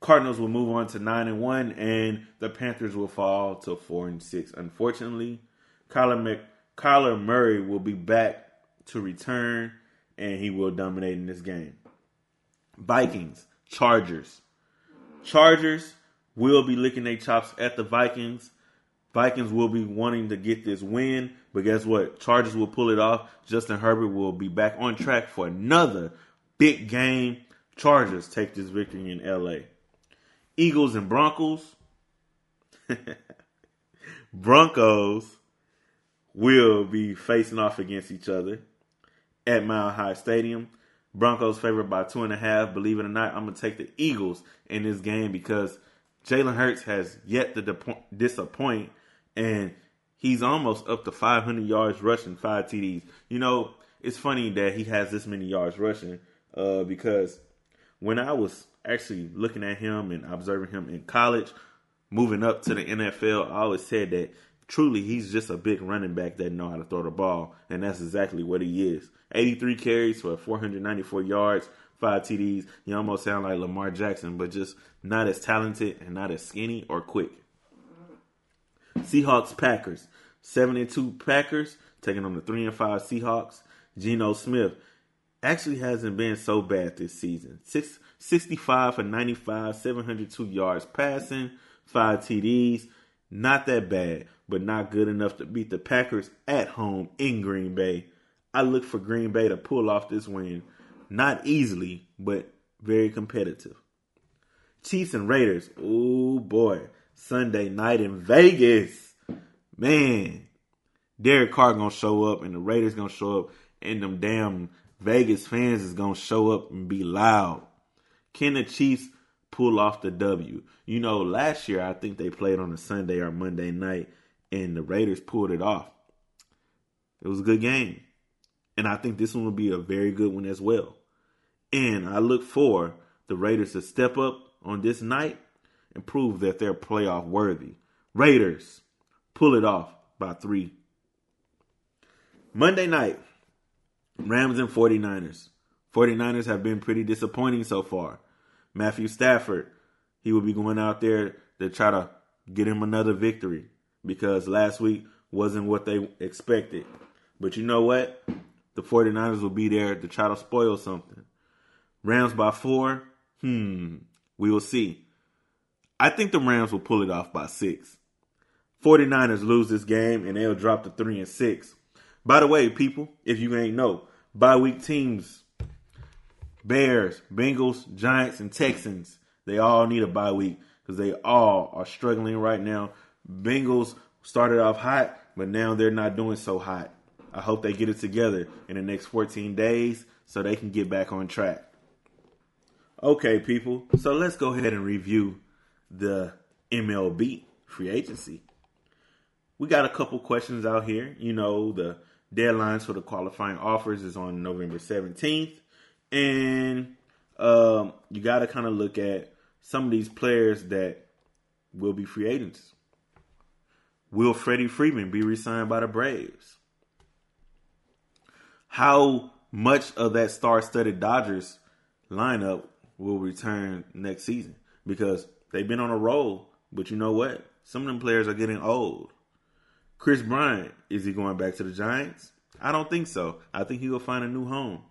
Cardinals will move on to nine and one, and the Panthers will fall to four and six. Unfortunately, Kyler, Mc, Kyler Murray will be back to return, and he will dominate in this game. Vikings, Chargers, Chargers will be licking their chops at the Vikings. Vikings will be wanting to get this win, but guess what? Chargers will pull it off. Justin Herbert will be back on track for another big game. Chargers take this victory in LA. Eagles and Broncos. Broncos will be facing off against each other at Mile High Stadium. Broncos favored by two and a half. Believe it or not, I'm gonna take the Eagles in this game because Jalen Hurts has yet to disappoint, and he's almost up to 500 yards rushing, five TDs. You know, it's funny that he has this many yards rushing uh, because when I was actually looking at him and observing him in college, moving up to the NFL, I always said that truly he's just a big running back that know how to throw the ball, and that's exactly what he is. 83 carries for 494 yards, five TDs. You almost sound like Lamar Jackson, but just not as talented and not as skinny or quick. Seahawks Packers. 7 and 2 Packers taking on the 3 and 5 Seahawks. Geno Smith actually hasn't been so bad this season. Six, 65 for 95, 702 yards passing, 5 TDs. Not that bad, but not good enough to beat the Packers at home in Green Bay. I look for Green Bay to pull off this win. Not easily, but very competitive. Chiefs and Raiders. Oh boy. Sunday night in Vegas. Man. Derek Carr gonna show up and the Raiders gonna show up and them damn Vegas fans is gonna show up and be loud. Can the Chiefs pull off the W? You know, last year I think they played on a Sunday or Monday night and the Raiders pulled it off. It was a good game. And I think this one will be a very good one as well. And I look for the Raiders to step up on this night and prove that they're playoff worthy. Raiders pull it off by three. Monday night, Rams and 49ers. 49ers have been pretty disappointing so far. Matthew Stafford, he will be going out there to try to get him another victory because last week wasn't what they expected. But you know what? The 49ers will be there to try to spoil something. Rams by four? Hmm, we will see. I think the Rams will pull it off by six. 49ers lose this game and they'll drop to three and six. By the way, people, if you ain't know, bye week teams, Bears, Bengals, Giants, and Texans, they all need a bye week because they all are struggling right now. Bengals started off hot, but now they're not doing so hot. I hope they get it together in the next 14 days so they can get back on track. Okay, people, so let's go ahead and review the MLB free agency. We got a couple questions out here. You know, the deadlines for the qualifying offers is on November 17th. And um, you got to kind of look at some of these players that will be free agents. Will Freddie Freeman be re-signed by the Braves? How much of that star-studded Dodgers lineup will return next season? Because they've been on a roll, but you know what? Some of them players are getting old. Kris Bryant, is he going back to the Giants? I don't think so. I think he will find a new home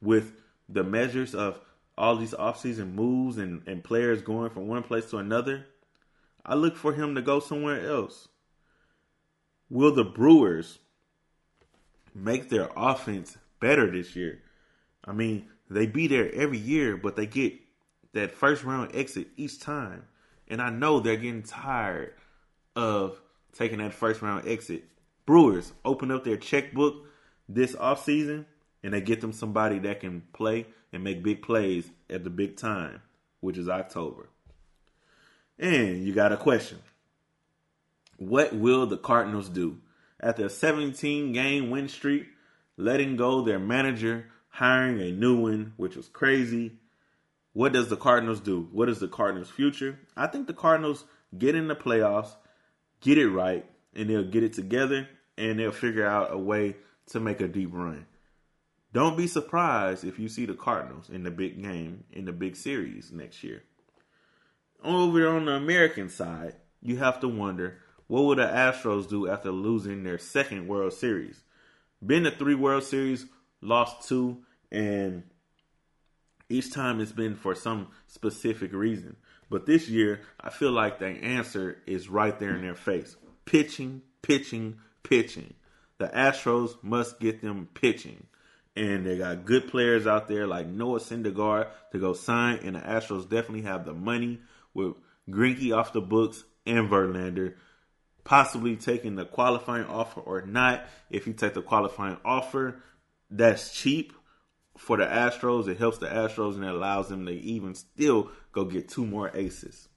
with the measures of all these offseason moves and, and players going from one place to another. I look for him to go somewhere else. Will the Brewers make their offense better this year? I mean, they be there every year, but they get that first round exit each time. And I know they're getting tired of taking that first round exit. Brewers open up their checkbook this offseason and they get them somebody that can play and make big plays at the big time, which is October. And you got a question. What will the Cardinals do? After a 17 game win streak, letting go their manager, hiring a new one, which was crazy. What does the Cardinals do? What is the Cardinals' future? I think the Cardinals get in the playoffs, get it right, and they'll get it together, and they'll figure out a way to make a deep run. Don't be surprised if you see the Cardinals in the big game, in the big series next year. Over on the American side, you have to wonder what would the Astros do after losing their second World Series? Been to three World Series, lost two, and each time it's been for some specific reason. But this year, I feel like the answer is right there in their face. Pitching, pitching, pitching. The Astros must get them pitching. And they got good players out there like Noah Syndergaard to go sign. And the Astros definitely have the money with Greinke off the books and Verlander. Possibly taking the qualifying offer or not. If you take the qualifying offer, that's cheap for the Astros. It helps the Astros and it allows them to even still go get two more aces.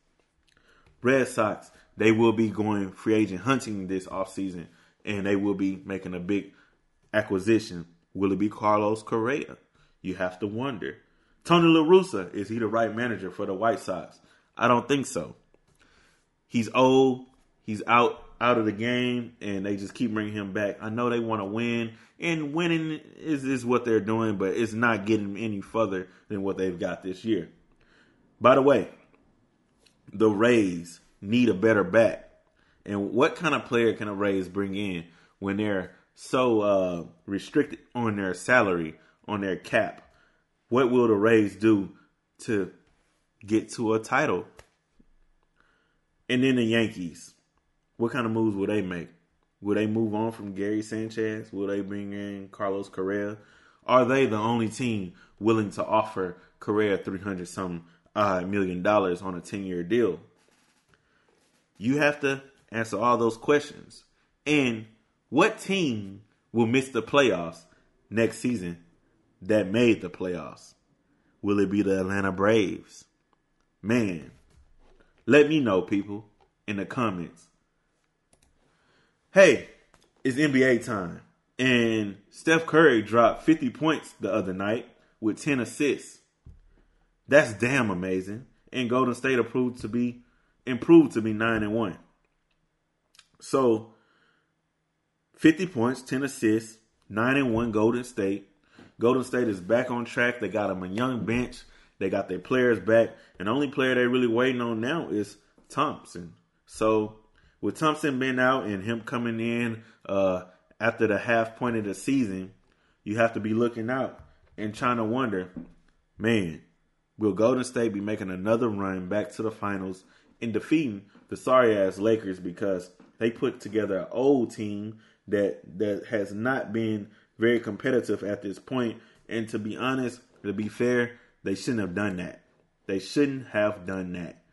Red Sox, they will be going free agent hunting this offseason and they will be making a big acquisition. Will it be Carlos Correa? You have to wonder. Tony La Russa, is he the right manager for the White Sox? I don't think so. He's old. He's out out of the game, and they just keep bringing him back. I know they want to win, and winning is is what they're doing, but it's not getting any further than what they've got this year. By the way, the Rays need a better bat. And what kind of player can a Rays bring in when they're so uh, restricted on their salary, on their cap? What will the Rays do to get to a title? And then the Yankees, what kind of moves will they make? Will they move on from Gary Sanchez? Will they bring in Carlos Correa? Are they the only team willing to offer Correa three hundred some uh, million dollars on a ten year deal? You have to answer all those questions. And what team will miss the playoffs next season that made the playoffs? Will it be the Atlanta Braves? Man, let me know, people, in the comments. Hey, it's NBA time. And Steph Curry dropped 50 points the other night with 10 assists. That's damn amazing. And Golden State approved to be improved to be 9 and 1. So 50 points, 10 assists, 9 and 1 Golden State. Golden State is back on track. They got them a young bench. They got their players back. And the only player they're really waiting on now is Thompson. So with Thompson being out and him coming in uh, after the half point of the season, you have to be looking out and trying to wonder, man, will Golden State be making another run back to the finals and defeating the sorry ass Lakers because they put together an old team that that has not been very competitive at this point. And to be honest, to be fair, they shouldn't have done that. They shouldn't have done that.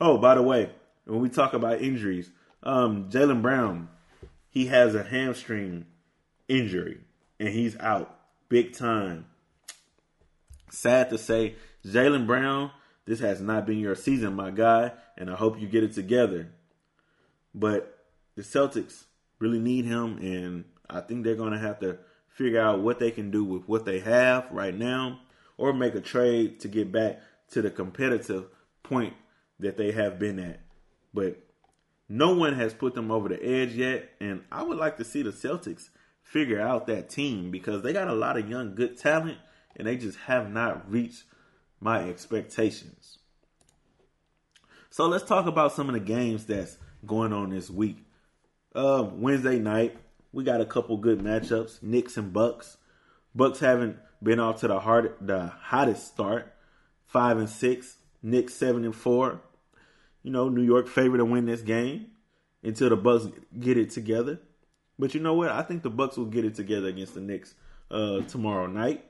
Oh, by the way, when we talk about injuries, um, Jaylen Brown, he has a hamstring injury and he's out big time. Sad to say, Jaylen Brown, this has not been your season, my guy, and I hope you get it together. But the Celtics really need him, and I think they're going to have to figure out what they can do with what they have right now or make a trade to get back to the competitive point that they have been at. But no one has put them over the edge yet, and I would like to see the Celtics figure out that team because they got a lot of young, good talent, and they just have not reached my expectations. So let's talk about some of the games that's going on this week. Uh, Wednesday night, we got a couple good matchups. Knicks and Bucks. Bucks haven't been off to the hard, the hottest start. Five and six. Knicks seven and four. You know, New York favored to win this game until the Bucks get it together. But you know what? I think the Bucks will get it together against the Knicks uh, tomorrow night.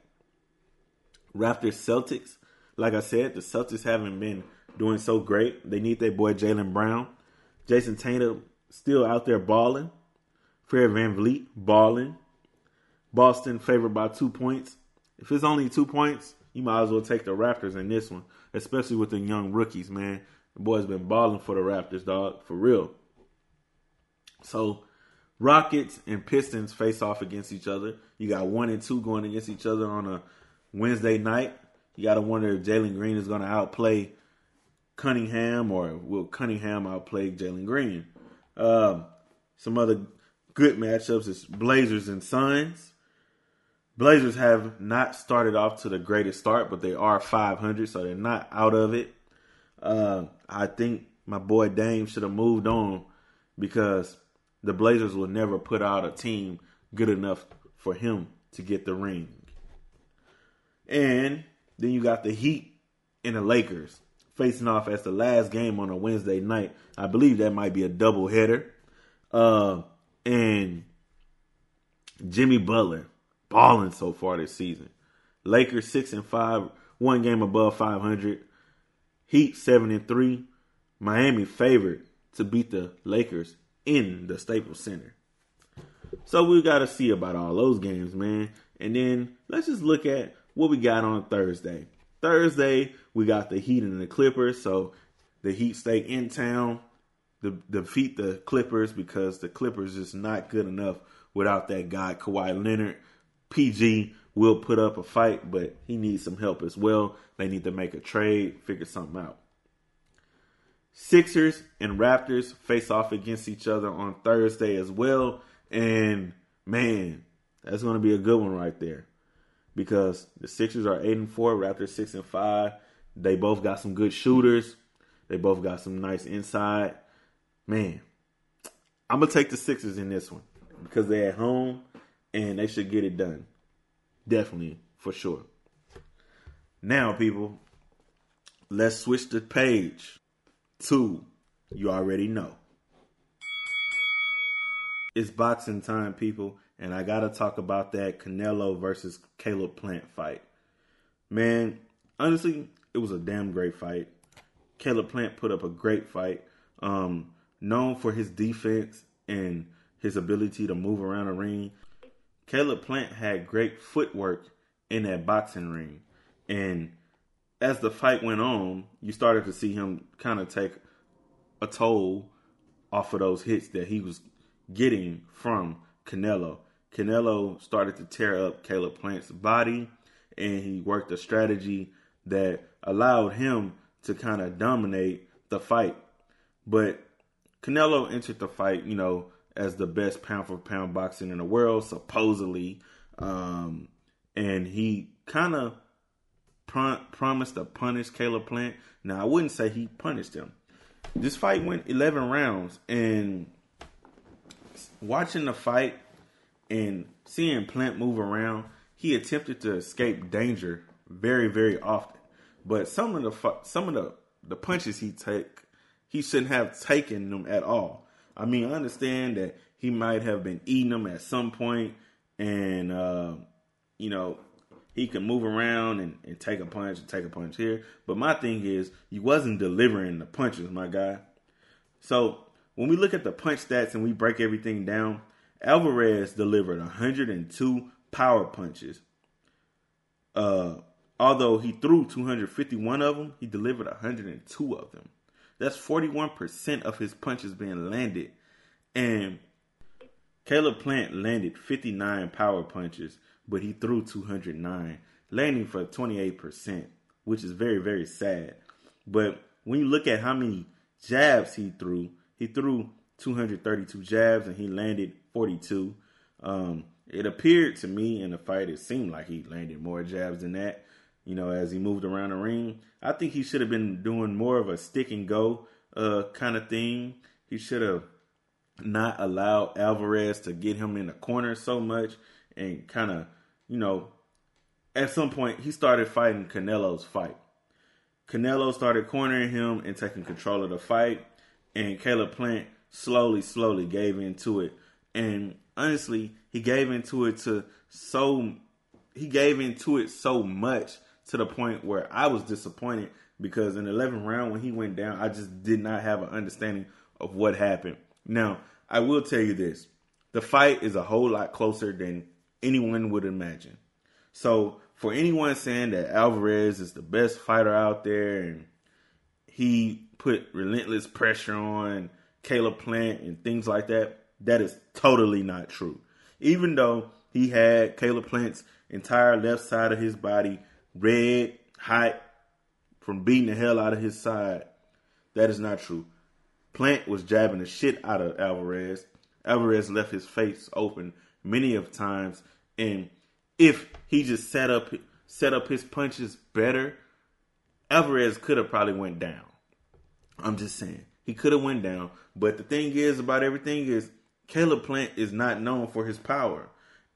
Raptors Celtics. Like I said, the Celtics haven't been doing so great. They need their boy Jaylen Brown. Jayson Tatum still out there balling. Fred Van VanVleet balling. Boston favored by two points. If it's only two points, you might as well take the Raptors in this one, especially with the young rookies, man. The boy's been balling for the Raptors, dog, for real. So, Rockets and Pistons face off against each other. You got one and two going against each other on a Wednesday night. You got to wonder if Jalen Green is going to outplay Cunningham or will Cunningham outplay Jalen Green. Um, some other good matchups is Blazers and Suns. Blazers have not started off to the greatest start, but they are 500, so they're not out of it. Uh, I think my boy Dame should have moved on because the Blazers will never put out a team good enough for him to get the ring. And then you got the Heat and the Lakers facing off as the last game on a Wednesday night. I believe that might be a double header. Uh, and Jimmy Butler balling so far this season. Lakers six and five, one game above five hundred. Heat seven and three. Miami favored to beat the Lakers in the Staples Center. So we got to see about all those games, man. And then let's just look at what we got on Thursday. Thursday, we got the Heat and the Clippers. So the Heat stay in town to defeat the Clippers because the Clippers is not good enough without that guy Kawhi Leonard. PG will put up a fight, but he needs some help as well. They need to make a trade, figure something out. Sixers and Raptors face off against each other on Thursday as well. And man, that's going to be a good one right there because the Sixers are 8 and 4, Raptors 6 and 5. They both got some good shooters. They both got some nice inside. Man, I'm going to take the Sixers in this one because they're at home and they should get it done. Definitely, for sure. Now, people, let's switch the page to you already know. It's boxing time, people, and I got to talk about that Canelo versus Caleb Plant fight. Man, honestly, it was a damn great fight. Caleb Plant put up a great fight. Um, known for his defense and his ability to move around the ring. Caleb Plant had great footwork in that boxing ring. And as the fight went on, you started to see him kind of take a toll off of those hits that he was getting from Canelo. Canelo started to tear up Caleb Plant's body, and he worked a strategy that allowed him to kind of dominate the fight. But Canelo entered the fight, you know, as the best pound for pound boxing in the world, supposedly. Um, and he kind of prom- promised to punish Caleb Plant. Now, I wouldn't say he punished him. This fight went 11 rounds, and watching the fight and seeing Plant move around, he attempted to escape danger very, very often. But some of the some of the the punches he take, he shouldn't have taken them at all. I mean, I understand that he might have been eating them at some point, and uh, you know he can move around and, and take a punch and take a punch here. But my thing is, you wasn't delivering the punches, my guy. So when we look at the punch stats and we break everything down, Alvarez delivered 102 power punches. Uh, although he threw 251 of them, he delivered 102 of them. That's 41% of his punches being landed. And Caleb Plant landed 59 power punches, but he threw 209, landing for 28%, which is very, very sad. But when you look at how many jabs he threw, he threw 232 jabs and he landed 42. Um, it appeared to me in the fight, it seemed like he landed more jabs than that. You know, as he moved around the ring, I think he should have been doing more of a stick and go uh, kind of thing. He should have not allowed Alvarez to get him in the corner so much and kind of, you know, at some point he started fighting Canelo's fight. Canelo started cornering him and taking control of the fight, and Caleb Plant slowly, slowly gave into it. And honestly, he gave into it to so he gave into it so much to the point where I was disappointed because in the 11th round when he went down, I just did not have an understanding of what happened. Now, I will tell you this. The fight is a whole lot closer than anyone would imagine. So, for anyone saying that Alvarez is the best fighter out there and he put relentless pressure on Caleb Plant and things like that, that is totally not true. Even though he had Caleb Plant's entire left side of his body red, hot, from beating the hell out of his side, that is not true. Plant was jabbing the shit out of Alvarez. Alvarez left his face open many of times, and if he just set up set up his punches better, Alvarez could have probably went down. I'm just saying he could have went down. But the thing is about everything is Caleb Plant is not known for his power,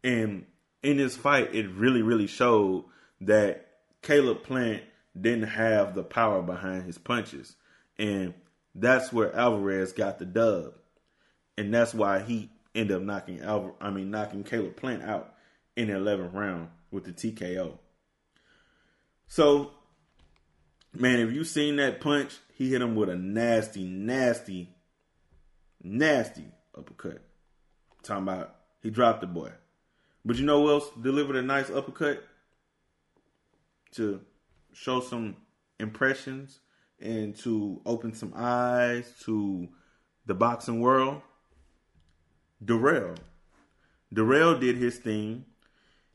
and in this fight, it really really showed that Caleb Plant didn't have the power behind his punches, and that's where Alvarez got the dub, and that's why he ended up knocking Alvar. I mean, knocking Caleb Plant out in the 11th round with the TKO. So, man, if you seen that punch, he hit him with a nasty, nasty, nasty uppercut. talking about he dropped the boy. But you know who else delivered a nice uppercut to show some impressions and to open some eyes to the boxing world? Dirrell. Dirrell did his thing.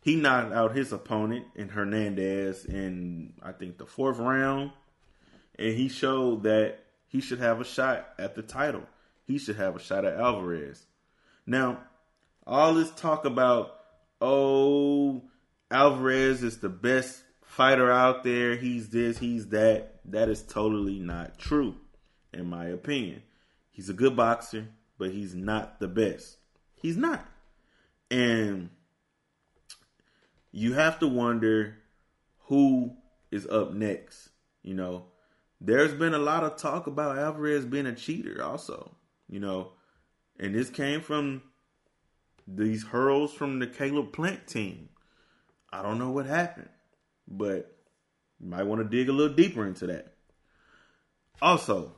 He knocked out his opponent in Hernandez in I think the fourth round, and he showed that he should have a shot at the title. He should have a shot at Alvarez. Now, all this talk about oh Alvarez is the best fighter out there. He's this, he's that. That is totally not true, in my opinion. He's a good boxer, but he's not the best. He's not. And you have to wonder who is up next. You know, there's been a lot of talk about Alvarez being a cheater, also. You know, and this came from these hurls from the Caleb Plant team. I don't know what happened, but you might want to dig a little deeper into that. Also,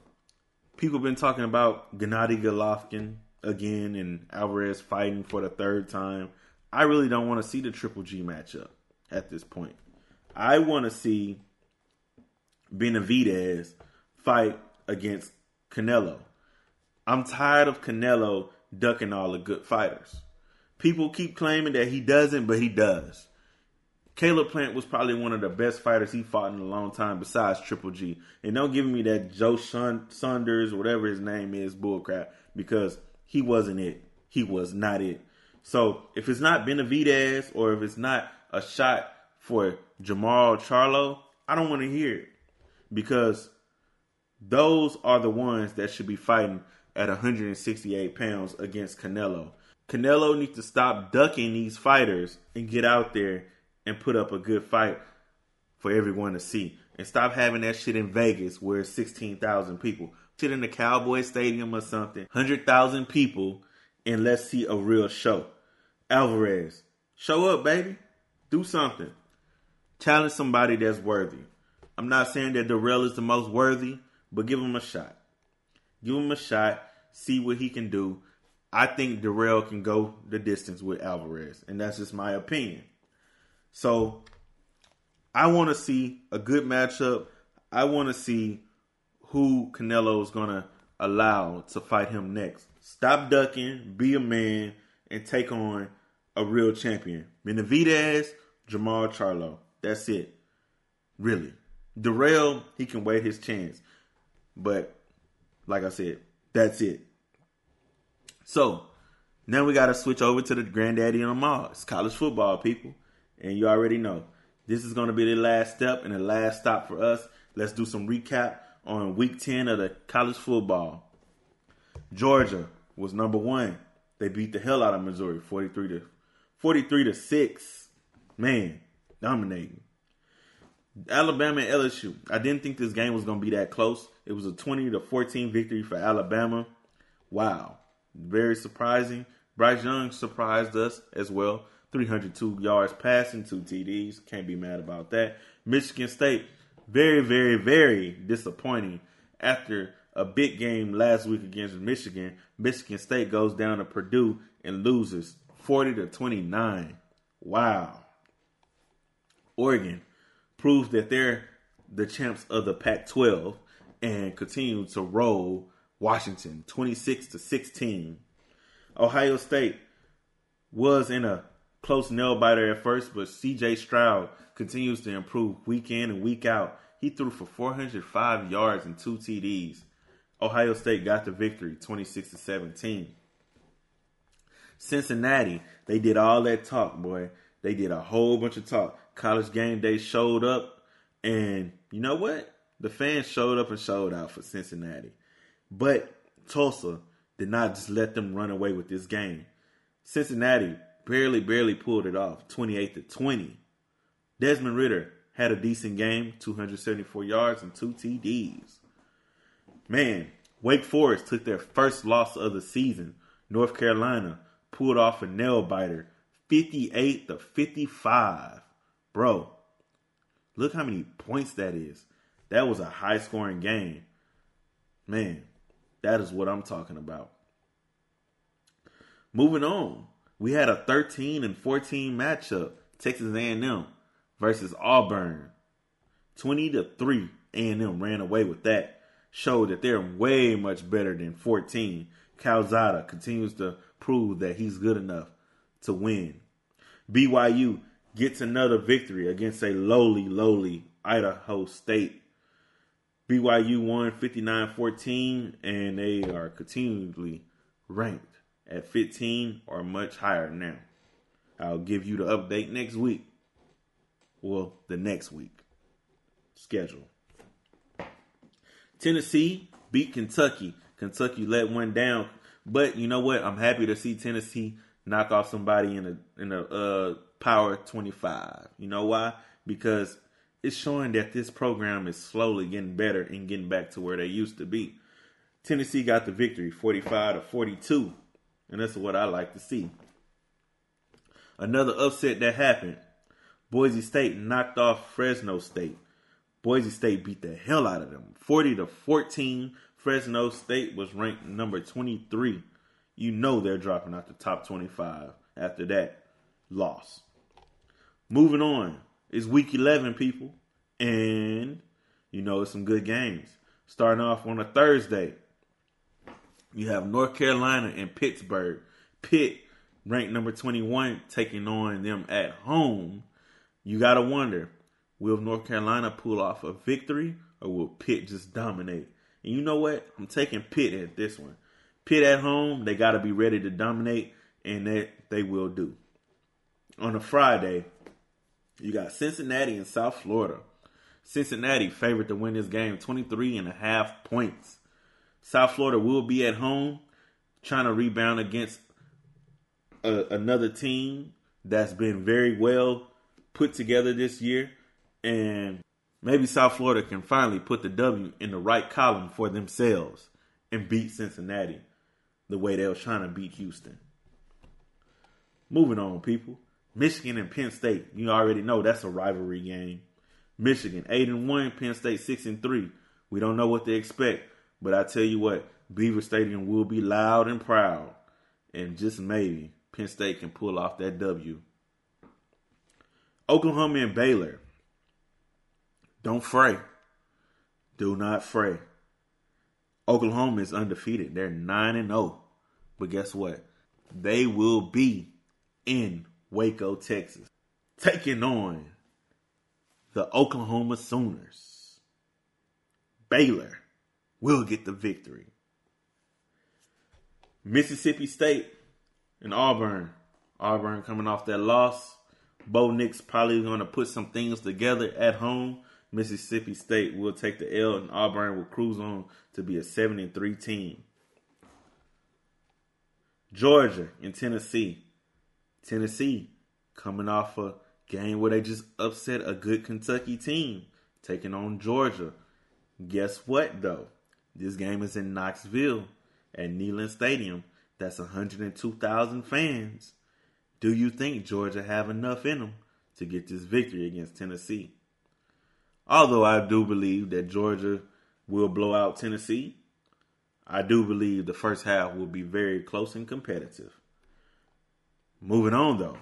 people have been talking about Gennady Golovkin again and Alvarez fighting for the third time. I really don't want to see the Triple G matchup at this point. I want to see Benavidez fight against Canelo. I'm tired of Canelo ducking all the good fighters. People keep claiming that he doesn't, but he does. Caleb Plant was probably one of the best fighters he fought in a long time besides Triple G. And don't give me that Joe Saunders, whatever his name is, bullcrap, because he wasn't it. He was not it. So if it's not Benavidez or if it's not a shot for Jermall Charlo, I don't want to hear it because those are the ones that should be fighting at 168 pounds against Canelo. Canelo needs to stop ducking these fighters and get out there and put up a good fight for everyone to see. And stop having that shit in Vegas where it's 16,000 people. Shit in the Cowboy Stadium or something. 100,000 people and let's see a real show. Alvarez, show up, baby. Do something. Challenge somebody that's worthy. I'm not saying that Dirrell is the most worthy, but give him a shot. Give him a shot. See what he can do. I think Dirrell can go the distance with Alvarez, and that's just my opinion. So I want to see a good matchup. I want to see who Canelo is going to allow to fight him next. Stop ducking, be a man, and take on a real champion. Benavidez, Jermall Charlo. That's it. Really. Dirrell, he can wait his chance. But like I said, that's it. So now we got to switch over to the granddaddy on the mall. It's college football, people. And you already know this is going to be the last step and the last stop for us. Let's do some recap on week 10 of the college football. Georgia was number one. They beat the hell out of Missouri, 43 to 43 to 6. Man, dominating. Alabama and LSU. I didn't think this game was going to be that close. It was a 20 to 14 victory for Alabama. Wow. Very surprising. Bryce Young surprised us as well. 302 yards passing, two TDs. Can't be mad about that. Michigan State, very, very, very disappointing. After a big game last week against Michigan, Michigan State goes down to Purdue and loses 40 to 29. Wow. Oregon proves that they're the champs of the Pac 12 and continue to roll Washington 26 to 16. Ohio State was in a close nail biter at first, but CJ Stroud continues to improve week in and week out. He threw for 405 yards and two TDs. Ohio State got the victory 26 to 17. Cincinnati, they did all that talk, boy. They did a whole bunch of talk. College game day showed up, and you know what? The fans showed up and showed out for Cincinnati. But Tulsa did not just let them run away with this game. Cincinnati barely, barely pulled it off, 28 to 20. Desmond Ridder had a decent game, 274 yards and two TDs. Man, Wake Forest took their first loss of the season. North Carolina pulled off a nail biter, 58 to 55. Bro, look how many points that is. That was a high scoring game. Man, that is what I'm talking about. Moving on, we had a 13 and 14 matchup. Texas A&M versus Auburn. 20 to 3. A&M ran away with that. Showed that they're way much better than 14. Calzada continues to prove that he's good enough to win. BYU gets another victory against a lowly, lowly Idaho State. BYU won 59 14, and they are continually ranked at 15 or much higher now. I'll give you the update next week. Well, the next week. Schedule. Tennessee beat Kentucky. Kentucky let one down, but you know what? I'm happy to see Tennessee knock off somebody in a in a uh, power 25. You know why? Because it's showing that this program is slowly getting better and getting back to where they used to be. Tennessee got the victory, 45 to 42, and that's what I like to see. Another upset that happened: Boise State knocked off Fresno State. Boise State beat the hell out of them, 40 to 14. Fresno State was ranked number 23. You know they're dropping out the top 25 after that loss. Moving on, it's week 11, people, and you know it's some good games. Starting off on a Thursday, You have North Carolina and Pittsburgh. Pitt, ranked number 21, taking on them at home. You got to wonder will North Carolina pull off a victory or will Pitt just dominate? And you know what? I'm taking Pitt at this one. Pitt at home, they got to be ready to dominate, and that they will do. On a Friday, you got Cincinnati and South Florida. Cincinnati favored to win this game 23 and a half points. South Florida will be at home trying to rebound against a, another team that's been very well put together this year. And maybe South Florida can finally put the W in the right column for themselves and beat Cincinnati the way they was trying to beat Houston. Moving on, people. Michigan and Penn State. You already know that's a rivalry game. Michigan eight and one, Penn State six and three. We don't know what to expect, but I tell you what, Beaver Stadium will be loud and proud, and just maybe Penn State can pull off that W. Oklahoma and Baylor. Don't fray. Do not fray. Oklahoma is undefeated. They're 9 and 0. But guess what? They will be in Waco, Texas, taking on the Oklahoma Sooners. Baylor will get the victory. Mississippi State and Auburn. Auburn coming off that loss. Bo Nix probably going to put some things together at home. Mississippi State will take the L, and Auburn will cruise on to be a 7 and 3 team. Georgia and Tennessee. Tennessee coming off a game where they just upset a good Kentucky team, taking on Georgia. Guess what, though? This game is in Knoxville at Neyland Stadium. That's 102,000 fans. Do you think Georgia have enough in them to get this victory against Tennessee? Although I do believe that Georgia will blow out Tennessee, I do believe the first half will be very close and competitive. Moving on though,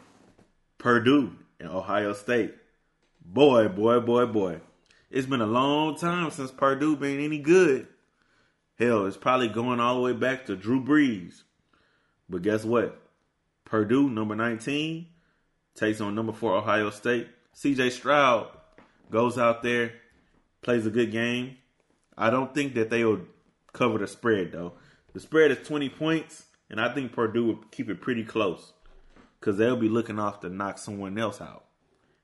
Purdue and Ohio State. Boy, boy, boy, boy. It's been a long time since Purdue been any good. Hell, it's probably going all the way back to Drew Brees. But guess what? Purdue, number 19, takes on number four Ohio State. CJ Stroud goes out there, plays a good game. I don't think that they will cover the spread though. The spread is 20 points, and I think Purdue will keep it pretty close because they'll be looking off to knock someone else out,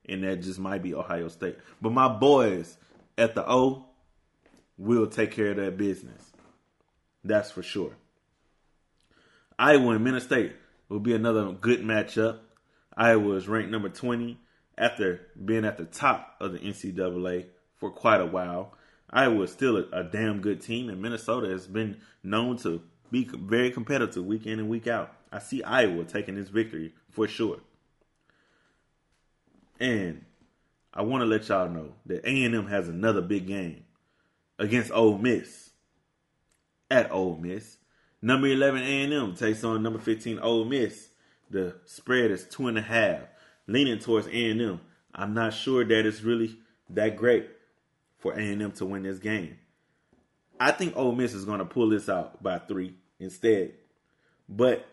and that just might be Ohio State. But my boys at the O will take care of that business. That's for sure. Iowa and Minnesota State will be another good matchup. Iowa is ranked number 20 after being at the top of the NCAA for quite a while. Iowa is still a, a damn good team, and Minnesota has been known to be very competitive week in and week out. I see Iowa taking this victory for sure. And I want to let y'all know that A&M has another big game against Ole Miss at Ole Miss. Number 11 A&M takes on number 15 Ole Miss. The spread is two and a half, leaning towards A&M. I'm not sure that it's really that great for A&M to win this game. I think Ole Miss is going to pull this out by three instead. But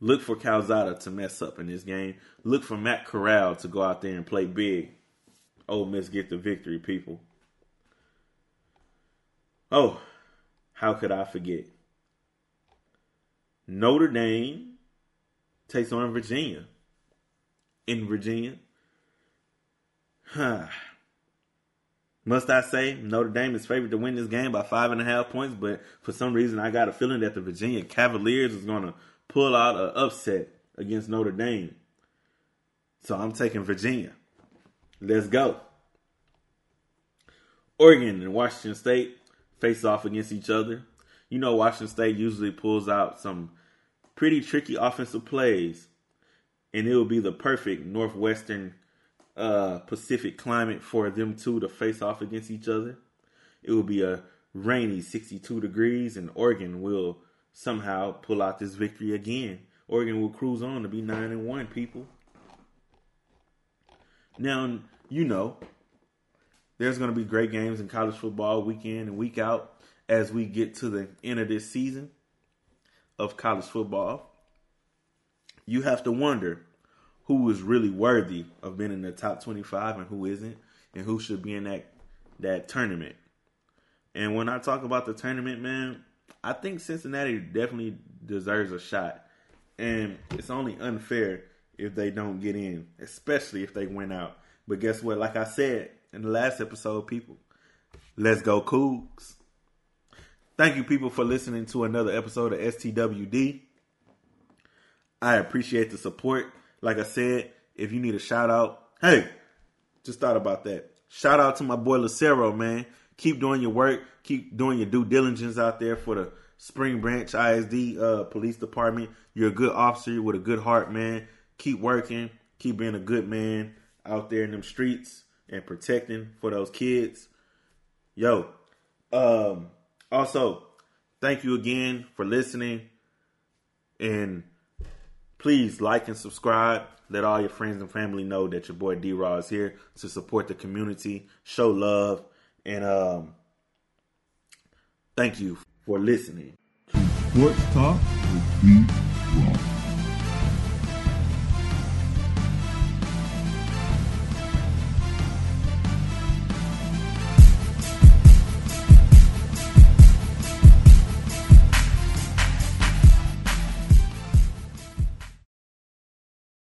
look for Calzada to mess up in this game. Look for Matt Corral to go out there and play big. Ole Miss get the victory, people. Oh, how could I forget? Notre Dame takes on Virginia. In Virginia. Huh. Must I say Notre Dame is favored to win this game by five and a half points, but for some reason I got a feeling that the Virginia Cavaliers is going to pull out an upset against Notre Dame. So I'm taking Virginia. Let's go. Oregon and Washington State face off against each other. You know, Washington State usually pulls out some pretty tricky offensive plays, and it will be the perfect Northwestern uh, Pacific climate for them two to face off against each other. It will be a rainy 62 degrees, and Oregon will somehow pull out this victory again. Oregon will cruise on to be 9 and 1, people. Now, you know, there's going to be great games in college football week in and week out. as we get to the end of this season of college football, you have to wonder who is really worthy of being in the top 25 and who isn't, and who should be in that that tournament. And when I talk about the tournament, man, I think Cincinnati definitely deserves a shot. And it's only unfair if they don't get in, especially if they win out. But guess what? Like I said in the last episode, people, let's go Cougs. Thank you, people, for listening to another episode of STWD. I appreciate the support. Like I said, if you need a shout out, hey, just thought about that. Shout out to my boy Lucero, man. Keep doing your work. Keep doing your due diligence out there for the Spring Branch ISD uh, Police Department. You're a good officer with a good heart, man. Keep working. Keep being a good man out there in them streets and protecting for those kids. Yo, um, also, thank you again for listening. And please like and subscribe. Let all your friends and family know that your boy D Raw is here to support the community, show love, and um, thank you for listening. Sports Talk